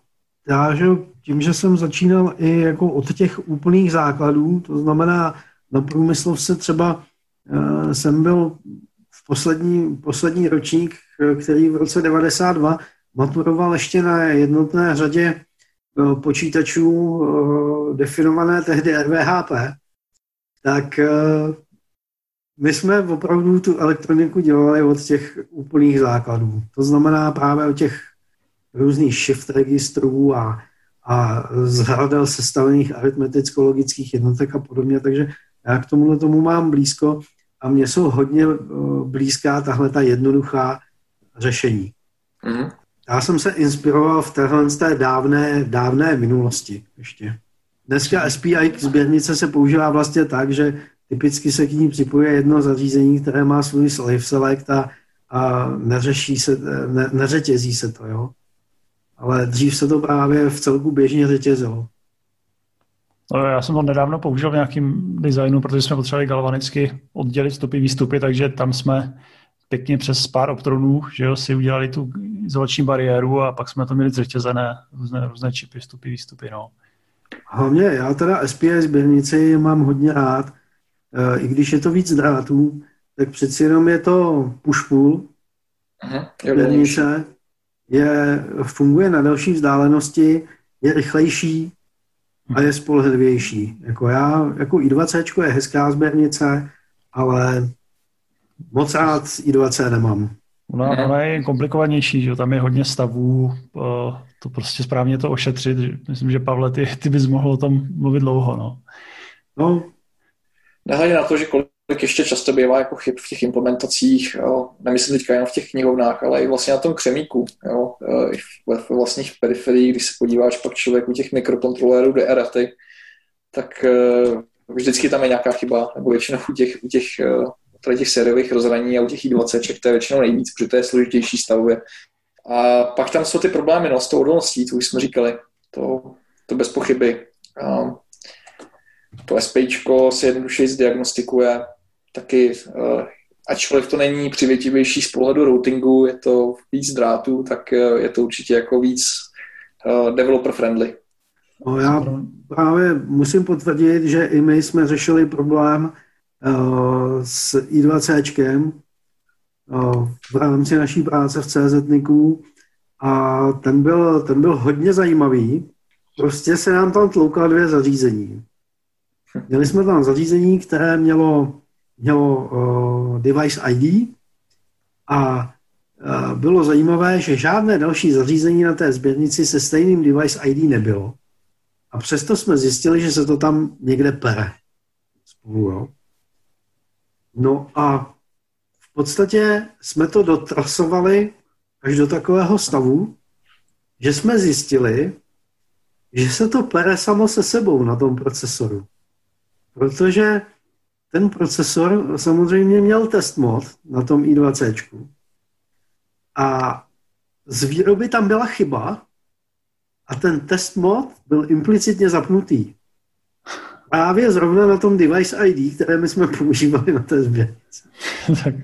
já, že tím, že jsem začínal i jako od těch úplných základů, to znamená na průmyslovce třeba uh, jsem byl v poslední, poslední ročník, který v roce 92 maturoval ještě na jednotné řadě uh, počítačů uh, definované tehdy RVHP, tak my jsme opravdu tu elektroniku dělali od těch úplných základů. To znamená právě od těch různých shift registrů a a z hradel sestavených aritmeticko-logických jednotek a podobně, takže já k tomuhle tomu mám blízko a mně jsou hodně eh, blízká tahle ta jednoduchá řešení. Mm. Já jsem se inspiroval v téhle z té dávné, dávné minulosti ještě. Dneska SPI sběrnice se používá vlastně tak, že typicky se k ní připojuje jedno zařízení, které má svůj slave select a, a neřeší se, ne, neřetězí se to, jo ale dřív se to právě v celku běžně řetězilo. No, já jsem to nedávno použil v nějakém designu, protože jsme potřebovali galvanicky oddělit vstupy, výstupy, takže tam jsme pěkně přes pár optronů, že jo, si udělali tu izolační bariéru a pak jsme to měli zřetězené, různé, různé čipy, vstupy, výstupy, no. Hlavně já teda SPI sběrnici mám hodně rád, e, i když je to víc drátů, tak přeci jenom je to push-pull, sběrnice, je, funguje na delší vzdálenosti, je rychlejší a je spolehlivější. Jako já, jako i20 je hezká sběrnice, ale moc rád i20 nemám. Ona, ona je komplikovanější, že tam je hodně stavů, to prostě správně to ošetřit. Myslím, že Pavle, ty, ty bys mohl o tom mluvit dlouho. No, no Nehledě na to, že kolik tak ještě často bývá jako chyb v těch implementacích, jo. nemyslím teďka jenom v těch knihovnách, ale i vlastně na tom křemíku, jo. E, i ve vlastních periferiích, když se podíváš pak člověk u těch mikrokontrolérů DRT, tak e, vždycky tam je nějaká chyba, nebo většinou u těch, u těch, e, tady těch sériových rozhraní a u těch i20, to je většinou nejvíc, protože to je složitější stavově. A pak tam jsou ty problémy no, s tou odolností, to už jsme říkali, to, to bez pochyby. A to SPIčko se jednodušeji zdiagnostikuje, taky, eh, ačkoliv to není přivětivější z pohledu routingu, je to víc drátů, tak eh, je to určitě jako víc eh, developer friendly. No, já právě musím potvrdit, že i my jsme řešili problém uh, s i20čkem uh, v rámci naší práce v CZNIKu a ten byl, ten byl hodně zajímavý. Prostě se nám tam tloukla dvě zařízení. Měli jsme tam zařízení, které mělo mělo uh, device ID a uh, bylo zajímavé, že žádné další zařízení na té sběrnici se stejným device ID nebylo. A přesto jsme zjistili, že se to tam někde pere. Spolu, jo. No a v podstatě jsme to dotrasovali až do takového stavu, že jsme zjistili, že se to pere samo se sebou na tom procesoru. Protože ten procesor samozřejmě měl test mod na tom i20. A z výroby tam byla chyba a ten test mod byl implicitně zapnutý. Právě zrovna na tom device ID, které my jsme používali na té sběrnici. tak,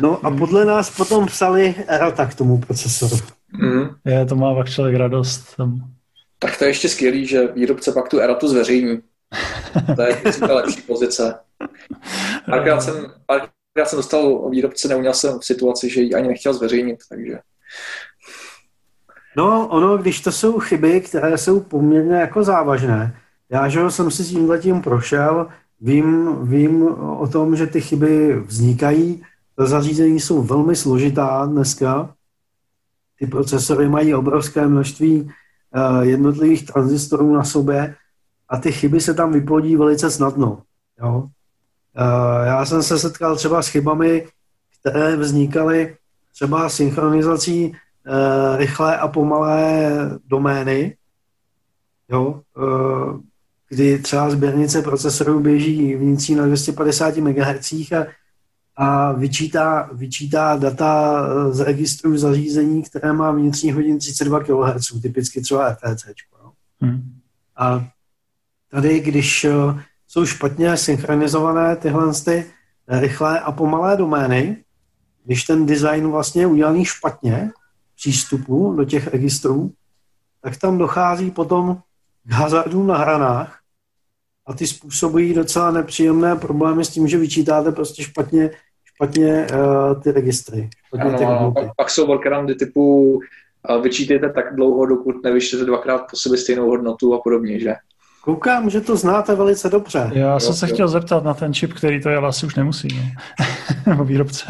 no a podle nás potom psali erata k tomu procesoru. Mm. Je, to má pak člověk radost. Tak to je ještě skvělý, že výrobce pak tu eratu zveřejní. To je ta lepší pozice. Párkrát jsem, párkrát jsem dostal výrobce, neuměl jsem v situaci, že ji ani nechtěl zveřejnit, takže... No, ono, když to jsou chyby, které jsou poměrně jako závažné, já, že jsem si tím letím prošel, vím, vím o tom, že ty chyby vznikají, zařízení jsou velmi složitá dneska, ty procesory mají obrovské množství uh, jednotlivých tranzistorů na sobě a ty chyby se tam vyplodí velice snadno. Jo? Uh, já jsem se setkal třeba s chybami, které vznikaly třeba synchronizací uh, rychlé a pomalé domény, jo? Uh, kdy třeba sběrnice procesorů běží vnitřní na 250 MHz a, a vyčítá, vyčítá data z registru zařízení, které má vnitřní hodin 32 kHz, typicky třeba. No? Hmm. A Tady, když eh, jsou špatně synchronizované tyhle ty rychlé a pomalé domény, když ten design vlastně je udělaný špatně, přístupu do těch registrů, tak tam dochází potom k hazardům na hranách a ty způsobují docela nepříjemné problémy s tím, že vyčítáte prostě špatně, špatně uh, ty registry. Špatně ano, ty ano, pak, pak jsou workaroundy typu uh, vyčítejte tak dlouho, dokud nevyštěte dvakrát po sobě stejnou hodnotu a podobně, že? Koukám, že to znáte velice dobře. Já jsem se chtěl zeptat na ten čip, který to je, asi už nemusí. No. Nebo výrobce.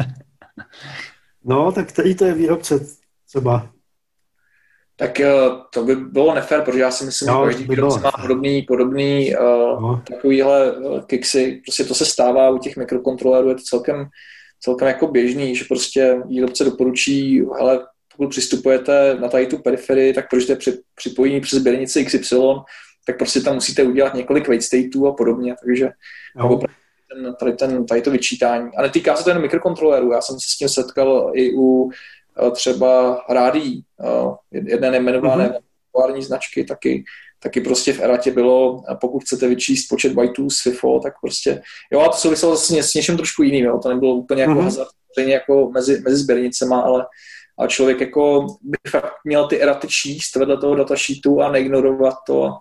No, tak který to je výrobce třeba? Tak eh, to by bylo nefér, protože já si myslím, no, že každý výrobce má podobný, podobný uh, no. takovýhle uh, kiksy. Prostě to se stává u těch mikrokontrolerů, je to celkem, celkem jako běžný, že prostě výrobce doporučí, hele, pokud přistupujete na tady tu periferii, tak proč při, připojení přes běrnici XY, tak prostě tam musíte udělat několik wait stateů a podobně, takže no. ten, tady, ten, tady to vyčítání. A netýká se to jen mikrokontrolerů, já jsem se s tím setkal i u eh, třeba rádí, eh, jedné nejmenované mm-hmm. značky, taky, taky prostě v eratě bylo, pokud chcete vyčíst počet byteů z FIFO, tak prostě, jo, a to souviselo s, ně, s něčím trošku jiným, jo, to nebylo úplně jako mm-hmm. hazard, jako mezi, mezi sběrnicema, ale a člověk jako by fakt měl ty eraty číst vedle toho datasheetu a neignorovat to a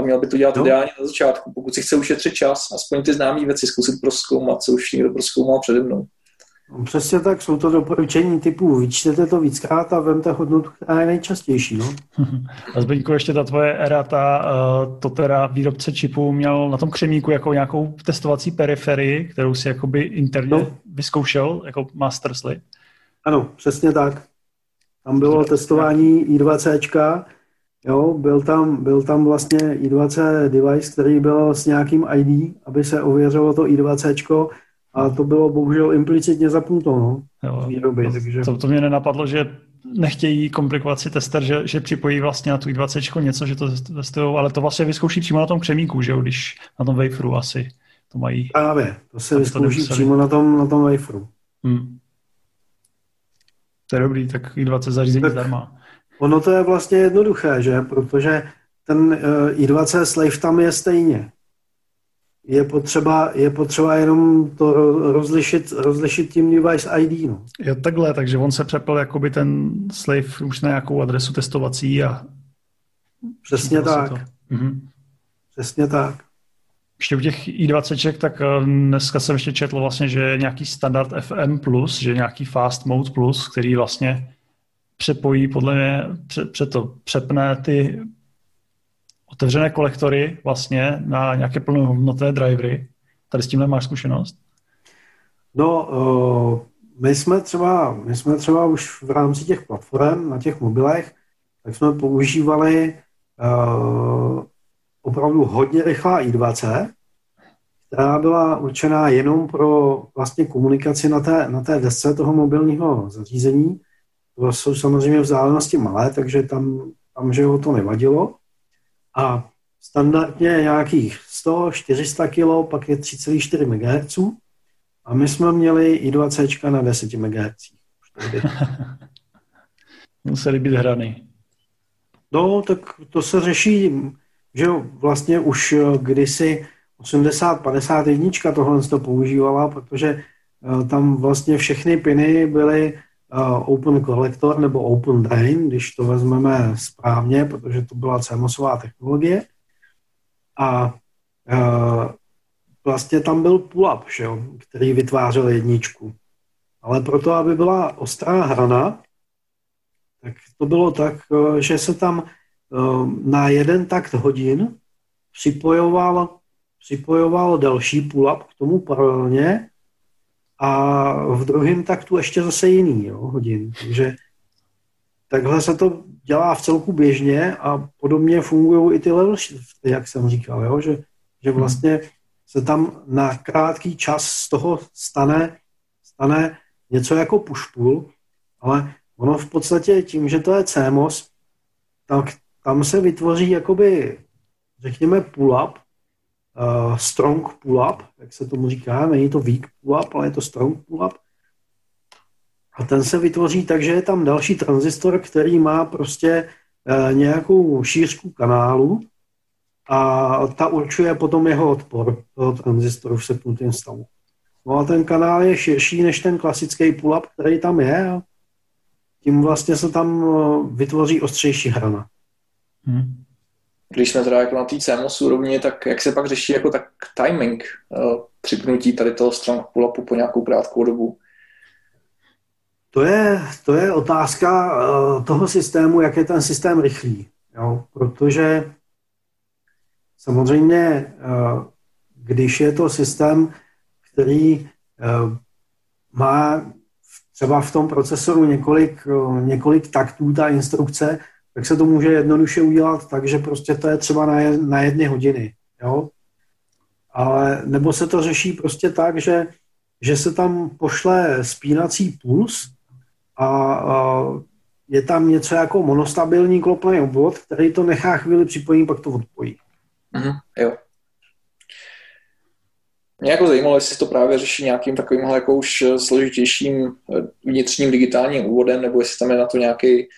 měl by to dělat no. ideálně na začátku. Pokud si chce ušetřit čas, aspoň ty známé věci zkusit proskoumat, co už někdo proskoumal přede mnou. No, přesně tak, jsou to doporučení typu vyčtete to víckrát a vemte hodnotu, která je nejčastější. No? A Zbyňku, ještě ta tvoje erata, eh, to teda výrobce čipu měl na tom křemíku jako nějakou testovací periferii, kterou si jakoby interně no. vyzkoušel, jako master slip. Ano, přesně tak. Tam bylo testování I2C, Jo, byl tam, byl tam vlastně i20 device, který byl s nějakým ID, aby se ověřilo to i20, a to bylo bohužel implicitně zapnuto, no, jo, výroby, to, takže... to, to mě nenapadlo, že nechtějí komplikovat si tester, že, že připojí vlastně na tu i20 něco, že to testují, ale to vlastně vyzkouší přímo na tom křemíku, že jo, když na tom waferu asi to mají. Právě, to se vyzkouší to přímo na tom, na tom waferu. Hmm. To je dobrý, tak i20 zařízení tak, zdarma. Ono to je vlastně jednoduché, že? Protože ten eh, i20 slave tam je stejně. Je potřeba, je potřeba jenom to rozlišit, rozlišit tím device ID. No. Je takhle, takže on se přepl jakoby ten slave už na nějakou adresu testovací a... Přesně tak. Mhm. Přesně tak. Ještě u těch i20, tak eh, dneska jsem ještě četl vlastně, že je nějaký standard FM+, že nějaký fast mode plus, který vlastně přepojí, podle mě, pře, pře to, přepne ty otevřené kolektory vlastně na nějaké plnohodnotné drivery. Tady s tím máš zkušenost? No, uh, my jsme třeba, my jsme třeba už v rámci těch platform na těch mobilech, tak jsme používali uh, opravdu hodně rychlá i20, která byla určená jenom pro vlastně komunikaci na té, na té desce toho mobilního zařízení to jsou samozřejmě vzdálenosti malé, takže tam tam, že ho to nevadilo. A standardně nějakých 100-400 kg, pak je 3,4 MHz a my jsme měli i 20 na 10 MHz. Museli být hrany. No, tak to se řeší, že vlastně už kdysi 80-51 tohle to používala, protože eh, tam vlastně všechny piny byly eh, open collector nebo open drain, když to vezmeme správně, protože to byla CMOSová technologie. A vlastně tam byl pull-up, který vytvářel jedničku. Ale proto, aby byla ostrá hrana, tak to bylo tak, že se tam uh, na jeden takt hodin připojoval, připojoval další pull-up k tomu paralelně a v druhém taktu ještě zase jiný jo, hodin. Takže takhle se to dělá v celku běžně a podobně fungují i ty level shifty, jak jsem říkal, jo? Že, že hmm. vlastně se tam na krátký čas z toho stane, stane něco jako push-pull, ale ono v podstatě tím, že to je CMOS, tak tam se vytvoří jakoby, řekněme, pull-up, uh, strong pull-up, jak se tomu říká, není to weak pull-up, ale je to strong pull-up, a ten se vytvoří tak, že je tam další tranzistor, který má prostě e, nějakou šířku kanálu a ta určuje potom jeho odpor toho tranzistoru v sepnutém stavu. No a ten kanál je širší než ten klasický pull-up, který tam je tím vlastně se tam eh, vytvoří ostřejší hrana. Hmm. Když jsme teda jako na té CMOS úrovni, tak jak se pak řeší jako tak timing uh, připnutí tady toho strong pull-upu po nějakou krátkou dobu? To je, to je otázka uh, toho systému, jak je ten systém rychlý. Jo? Protože samozřejmě, uh, když je to systém, který má třeba v tom procesoru několik, několik taktů, ta instrukce, tak se to může jednoduše udělat tak, že prostě to je třeba na, na jedny hodiny. Jo? Ale, nebo se to řeší prostě tak, že, že se tam pošle spínací puls a, a je tam něco jako monostabilní klopný obvod, který to nechá chvíli připojit, pak to odpojí. Mm-hmm, jo. Mě jako zajímalo, jestli to právě řeší nějakým takovým jako už složitějším eh, vnitřním digitálním úvodem, nebo jestli tam je na to nějaký,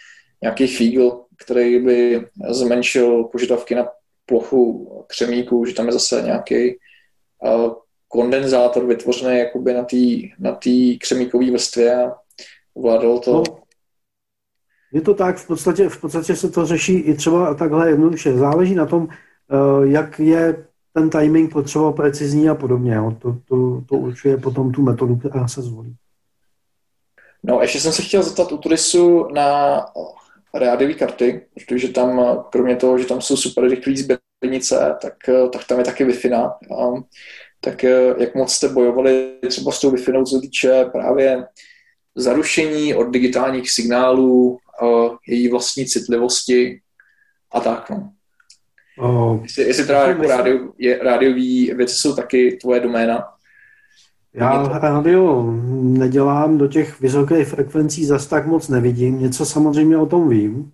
nějaký fígl, který by zmenšil požadavky na plochu křemíku, že tam je zase nějaký uh, kondenzátor vytvořený jakoby na té na tý křemíkové vrstvě a Ovládalo to? No, je to tak, v podstatě, v podstatě se to řeší i třeba takhle jednoduše. Záleží na tom, eh, jak je ten timing potřeba precizní a podobně. Jo. To, to, to určuje potom tu metodu, která se zvolí. No, ještě jsem se chtěl zeptat u Turisu na rádiové karty, protože tam, kromě toho, že tam jsou super rychlé sběrnice, tak, tak tam je taky Wi-Fi. Tak jak moc jste bojovali třeba s tou Wi-Fi, co se týče právě zarušení od digitálních signálů, její vlastní citlivosti a tak. No. Oh, jestli, jestli teda jako rádio, je, rádiový věci jsou taky tvoje doména. Já rádio nedělám, do těch vysokých frekvencí zas tak moc nevidím, něco samozřejmě o tom vím,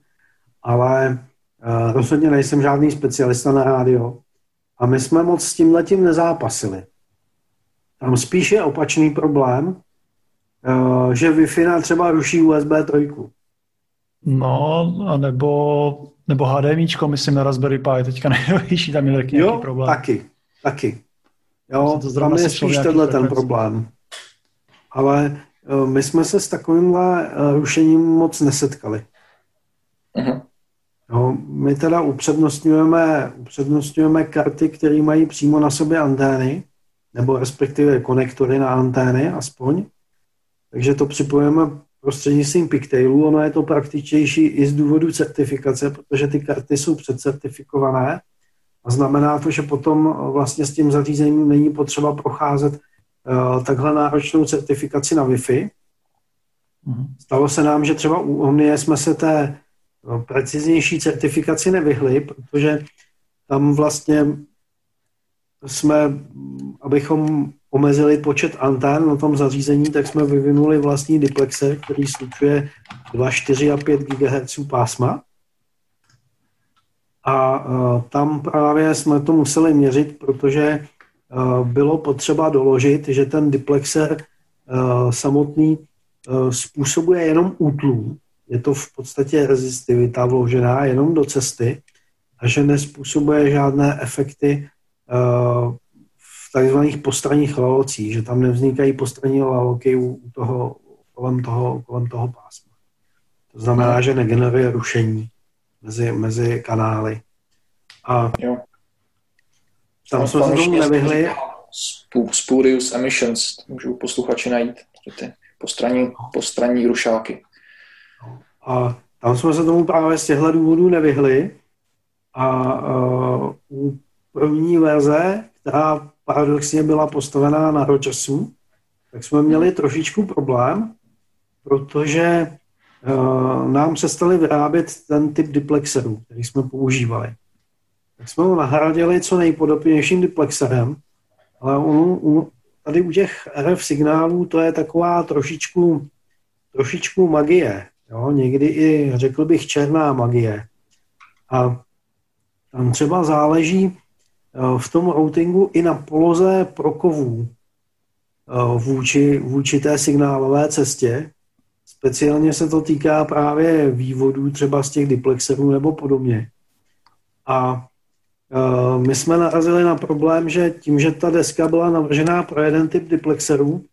ale uh, rozhodně nejsem žádný specialista na rádio. A my jsme moc s tím letím nezápasili. Tam spíš je opačný problém, Eh, že Wi-Fi třeba ruší USB 3. No, a nebo, nebo HDMIčko, myslím, na Raspberry Pi, teďka nejnovější, tam je taky jo, problém. taky, taky. Jo, to tam je spíš tenhle ten problém. Ale uh, my jsme se s takovýmhle uh, rušením moc nesetkali. Uh-huh. Jo, my teda upřednostňujeme, upřednostňujeme karty, které mají přímo na sobě antény, nebo respektive konektory na antény aspoň. Takže to připojeme prostřednictvím Pigtailu. Ono je to praktičtější i z důvodu certifikace, protože ty karty jsou předcertifikované a znamená to, že potom vlastně s tím zařízením není potřeba procházet uh, takhle náročnou certifikaci na Wi-Fi. Mhm. Stalo se nám, že třeba u Omnie jsme se té no, preciznější certifikaci nevyhli, protože tam vlastně jsme, abychom omezili počet antén na tom zařízení, tak jsme vyvinuli vlastní diplexer, který slučuje 2, 4 a 5 GHz pásma. A tam právě jsme to museli měřit, protože bylo potřeba doložit, že ten diplexer samotný způsobuje jenom útlum. Je to v podstatě rezistivita vložená jenom do cesty a že nespůsobuje žádné efekty v takzvaných postranních lalocích, že tam nevznikají postranní laloky u toho, kolem, toho, kolem toho pásma. To znamená, že negeneruje rušení mezi, mezi kanály. A jo. tam jsme se tomu nevyhli. Spurious emissions, můžou posluchači najít, ty postranní, postranní rušáky. A tam jsme se tomu právě z těchto důvodů nevyhli. A uh, u první verze, která paradoxně byla postavená na Rogersu, tak jsme měli trošičku problém, protože nám přestali vyrábět ten typ diplexerů, který jsme používali. Tak jsme ho nahradili co nejpodobnějším diplexerem, ale on, on, tady u těch RF signálů to je taková trošičku, trošičku magie. Jo? Někdy i, řekl bych, černá magie. A tam třeba záleží eh, v tom routingu i na poloze prokovů eh, vůči, vůči té signálové cestě, Speciálně se to týká právě vývodů třeba z těch diplexerů nebo podobně. A uh, my jsme narazili na problém, že tím, že ta deska byla navržená pro jeden typ diplexerů,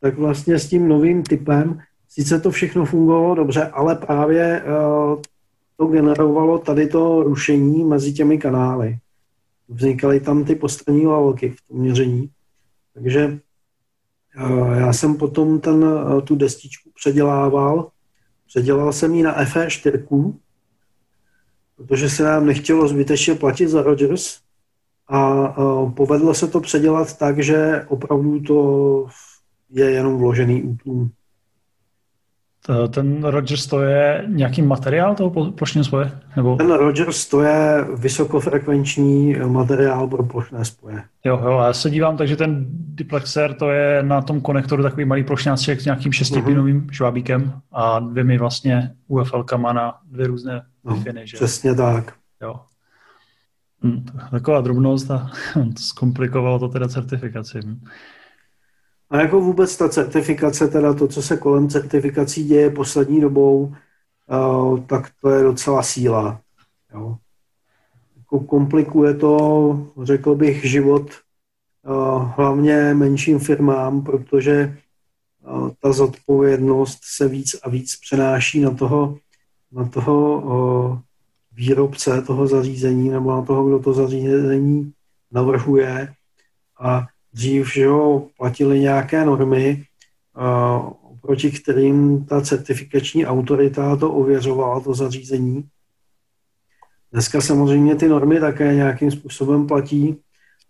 tak vlastně s tím novým typem sice to všechno fungovalo dobře, ale právě uh, to generovalo tady to rušení mezi těmi kanály. Vznikaly tam ty postranní lalky v tom měření. Takže já jsem potom ten, eh, tu destičku předělával. Předělal jsem ji na FE4, protože se nám nechtělo zbytečně platit za Rogers a eh, povedlo se to předělat tak, že opravdu to je jenom vložený útlum. Ten Rogers to je nějaký materiál toho plošného spoje? Nebo... Ten Rogers to je vysokofrekvenční materiál pro plošné spoje. Jo, jo, já se dívám, takže ten diplexer to je na tom konektoru takový malý plošňáček s nějakým šestipinovým uh-huh. švábíkem a dvěmi vlastně UFL kama na dvě různé no, wi že? Přesně tak. Jo. Hm, taková drobnost a to zkomplikovalo to teda certifikaci. A jako vůbec ta certifikace, teda to, co se kolem certifikací děje poslední dobou, uh, tak to je docela síla. Jo. Jako komplikuje to, řekl bych, život uh, hlavně menším firmám, protože uh, ta zodpovědnost se víc a víc přenáší na toho, na toho výrobce toho zařízení nebo na toho, kdo to zařízení navrhuje a dřív, že jo, platili nějaké normy, proti kterým ta certifikační autorita to ověřovala, to zařízení. Dneska samozřejmě ty normy také nějakým způsobem platí,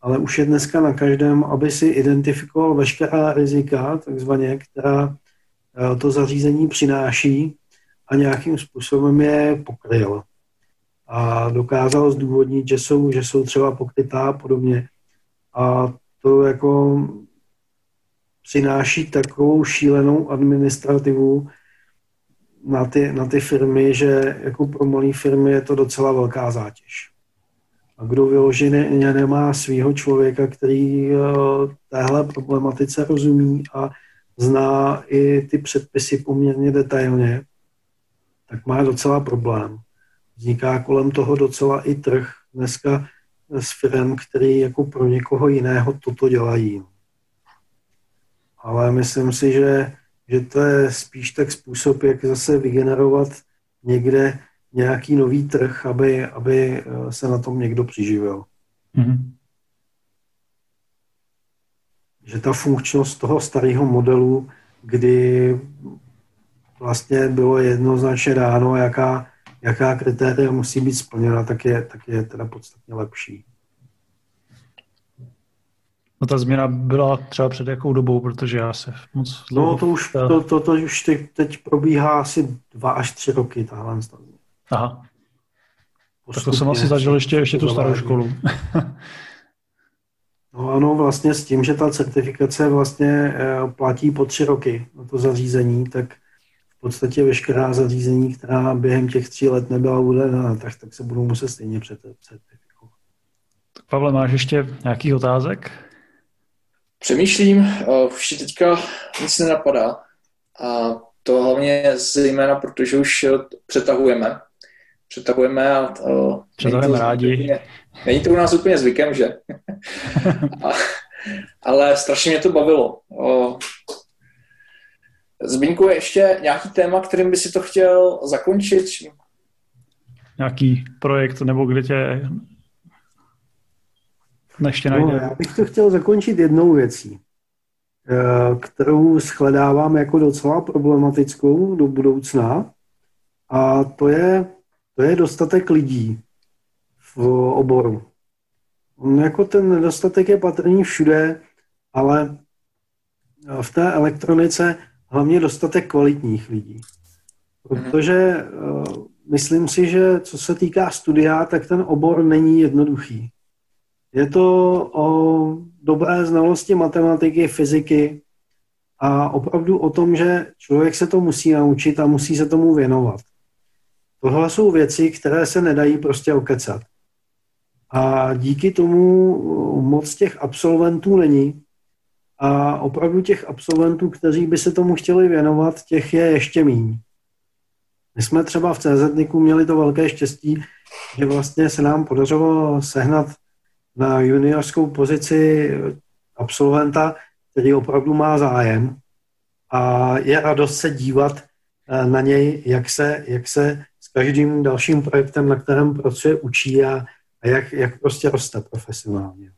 ale už je dneska na každém, aby si identifikoval veškerá rizika, takzvaně, která e, to zařízení přináší a nějakým způsobem je pokryl. A dokázal zdůvodnit, že jsou, že jsou třeba pokrytá a podobně. A to jako přináší takovou šílenou administrativu na ty, na ty firmy, že jako pro malé firmy je to docela velká zátěž. A kdo vyloženě nemá svého člověka, který eh, téhle problematice rozumí a zná i ty předpisy poměrně detailně, tak má docela problém. Vzniká kolem toho docela i trh. Dneska z firm, který jako pro někoho jiného toto dělají. Ale myslím si, že, že to je spíš tak způsob, jak zase vygenerovat někde nějaký nový trh, aby, aby eh, se na tom někdo přiživil. Mm-hmm. Že ta funkčnost toho starého modelu, kdy vlastně bylo jednoznačně dáno, jaká jaká kritéria musí být splněna, tak je, tak je teda podstatně lepší. No ta změna byla třeba před jakou dobou, protože já se moc dlouho... No to už, to, to, to už teď, teď probíhá asi dva až tři roky tahle Aha. Postupně, tak to jsem asi zažil ještě, ještě tu starou školu. no ano, vlastně s tím, že ta certifikace vlastně eh, platí po tři roky na to zařízení, tak v podstatě veškerá zařízení, která během těch tří let nebyla uvedena, tak, tak se budou muset stejně certifikovat. Pavle, máš ještě nějaký otázek? Přemýšlím, už teďka nic nenapadá. A to hlavně zejména, protože už přetahujeme. Přetahujeme a přetahujeme rádi. Úplně, není to u nás úplně zvykem, že? a, ale strašně mě to bavilo. Zbínku, je ještě nějaký téma, kterým by si to chtěl zakončit? Nějaký projekt, nebo kde tě ještě najde? No, já bych to chtěl zakončit jednou věcí, eh, kterou shledávám jako docela problematickou do budoucna a to je, to je dostatek lidí v oboru. On jako ten nedostatek je patrný všude, ale v té elektronice hlavně dostatek kvalitních lidí. Protože uh, myslím si, že co se týká studia, tak ten obor není jednoduchý. Je to o dobré znalosti matematiky, fyziky a opravdu o tom, že člověk se to musí naučit a musí se tomu věnovat. Tohle jsou věci, které se nedají prostě okecat. A díky tomu moc těch absolventů není. A opravdu těch absolventů, kteří by se tomu chtěli věnovat, těch je ještě méně. My jsme třeba v CZNIKu měli to velké štěstí, že vlastně se nám podařilo sehnat na juniorskou pozici absolventa, který opravdu má zájem a je radost se dívat eh, na něj, jak se, jak se s každým dalším projektem, na kterém pracuje, učí a, a jak, jak prostě roste profesionálně.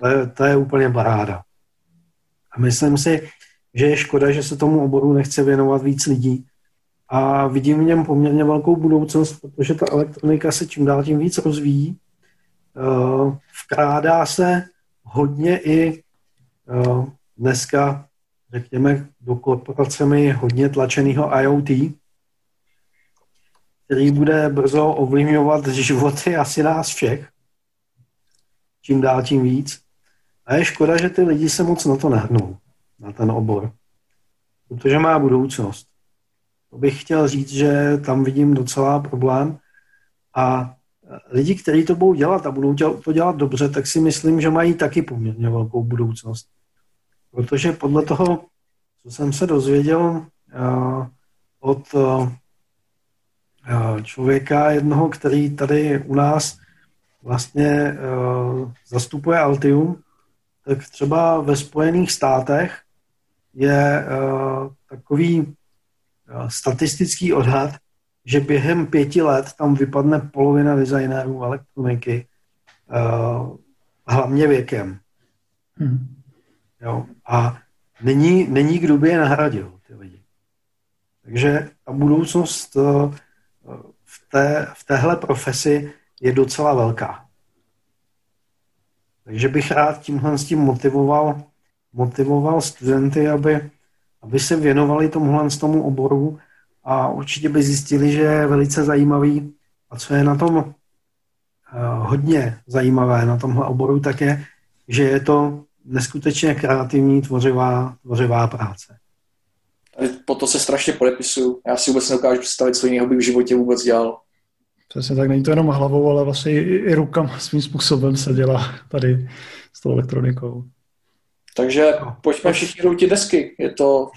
To je, to je úplně paráda. A myslím si, že je škoda, že se tomu oboru nechce věnovat víc lidí. A vidím v něm poměrně velkou budoucnost, protože ta elektronika se čím dál tím víc rozvíjí. Eh, vkrádá se hodně i eh, dneska, řekněme, do korporacemi hodně tlačeného IoT, který bude brzo ovlivňovat životy asi nás všech. Čím dál tím víc. A je škoda, že ty lidi se moc na to nehrnou, na ten obor. Protože má budoucnost. To bych chtěl říct, že tam vidím docela problém. A lidi, kteří to budou dělat a budou to dělat dobře, tak si myslím, že mají taky poměrně velkou budoucnost. Protože podle toho, co jsem se dozvěděl uh, od uh, člověka jednoho, který tady u nás vlastně uh, zastupuje Altium, tak třeba ve Spojených státech je uh, takový uh, statistický odhad, že během pěti let tam vypadne polovina designérů elektroniky, uh, hlavně věkem. Hmm. Jo? A není, není kdo by je nahradil, ty lidi. Takže ta budoucnost v, té, v téhle profesi je docela velká. Takže bych rád tímhle s tím motivoval, motivoval studenty, aby, aby se věnovali tomuhle z tomu oboru a určitě by zjistili, že je velice zajímavý a co je na tom uh, hodně zajímavé na tomhle oboru, tak je, že je to neskutečně kreativní, tvořivá, tvořivá práce. Po to se strašně podepisuju. Já si vůbec nedokážu představit, co jiného bych v životě vůbec dělal. Přesně tak, není to jenom hlavou, ale vlastně i, i rukama svým způsobem se dělá tady s tou elektronikou. Takže no. pojďme všichni routit desky, je to,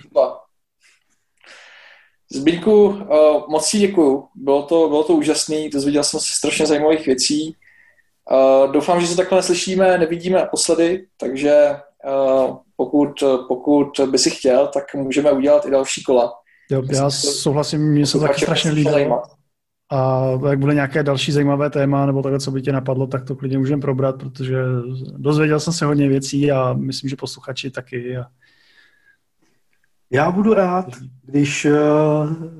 chyba. Zbyňku, uh, moc si děkuju, bylo to, bylo to úžasný, dozvěděl jsem se strašně zajímavých věcí. Uh, doufám, že se takhle neslyšíme, nevidíme naposledy, takže uh, pokud, pokud by si chtěl, tak můžeme udělat i další kola. Jo, já souhlasím, mě se to taky strašně líbilo. A jak bude nějaké další zajímavé téma, nebo takhle, co by tě napadlo, tak to klidně můžeme probrat, protože dozvěděl jsem se hodně věcí a myslím, že posluchači taky. A... Já budu rád, když uh,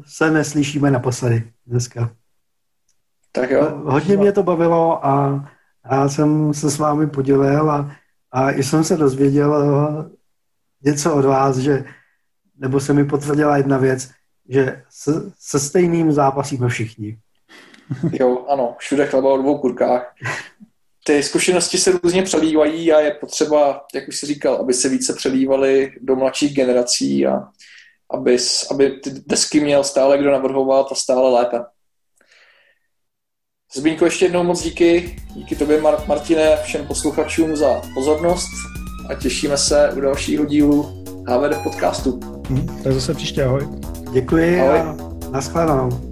se neslyšíme naposledy dneska. Tak jo. Hodně mě to bavilo a já jsem se s vámi podělil a, a i jsem se dozvěděl uh, něco od vás, že, nebo se mi potvrdila jedna věc, že se, se stejným zápasíme všichni. Jo, ano, všude chleba o dvou kurkách. Ty zkušenosti se různě přelívají a je potřeba, jak už jsi říkal, aby se více přelívaly do mladších generací a aby, aby ty desky měl stále kdo navrhovat a stále lépe. Zbíňko, ještě jednou moc díky. Díky tobě, Martine, všem posluchačům za pozornost a těšíme se u dalšího dílu HVD podcastu. Hmm, tak zase příště, ahoj. Děkuji ahoj. a nashledanou.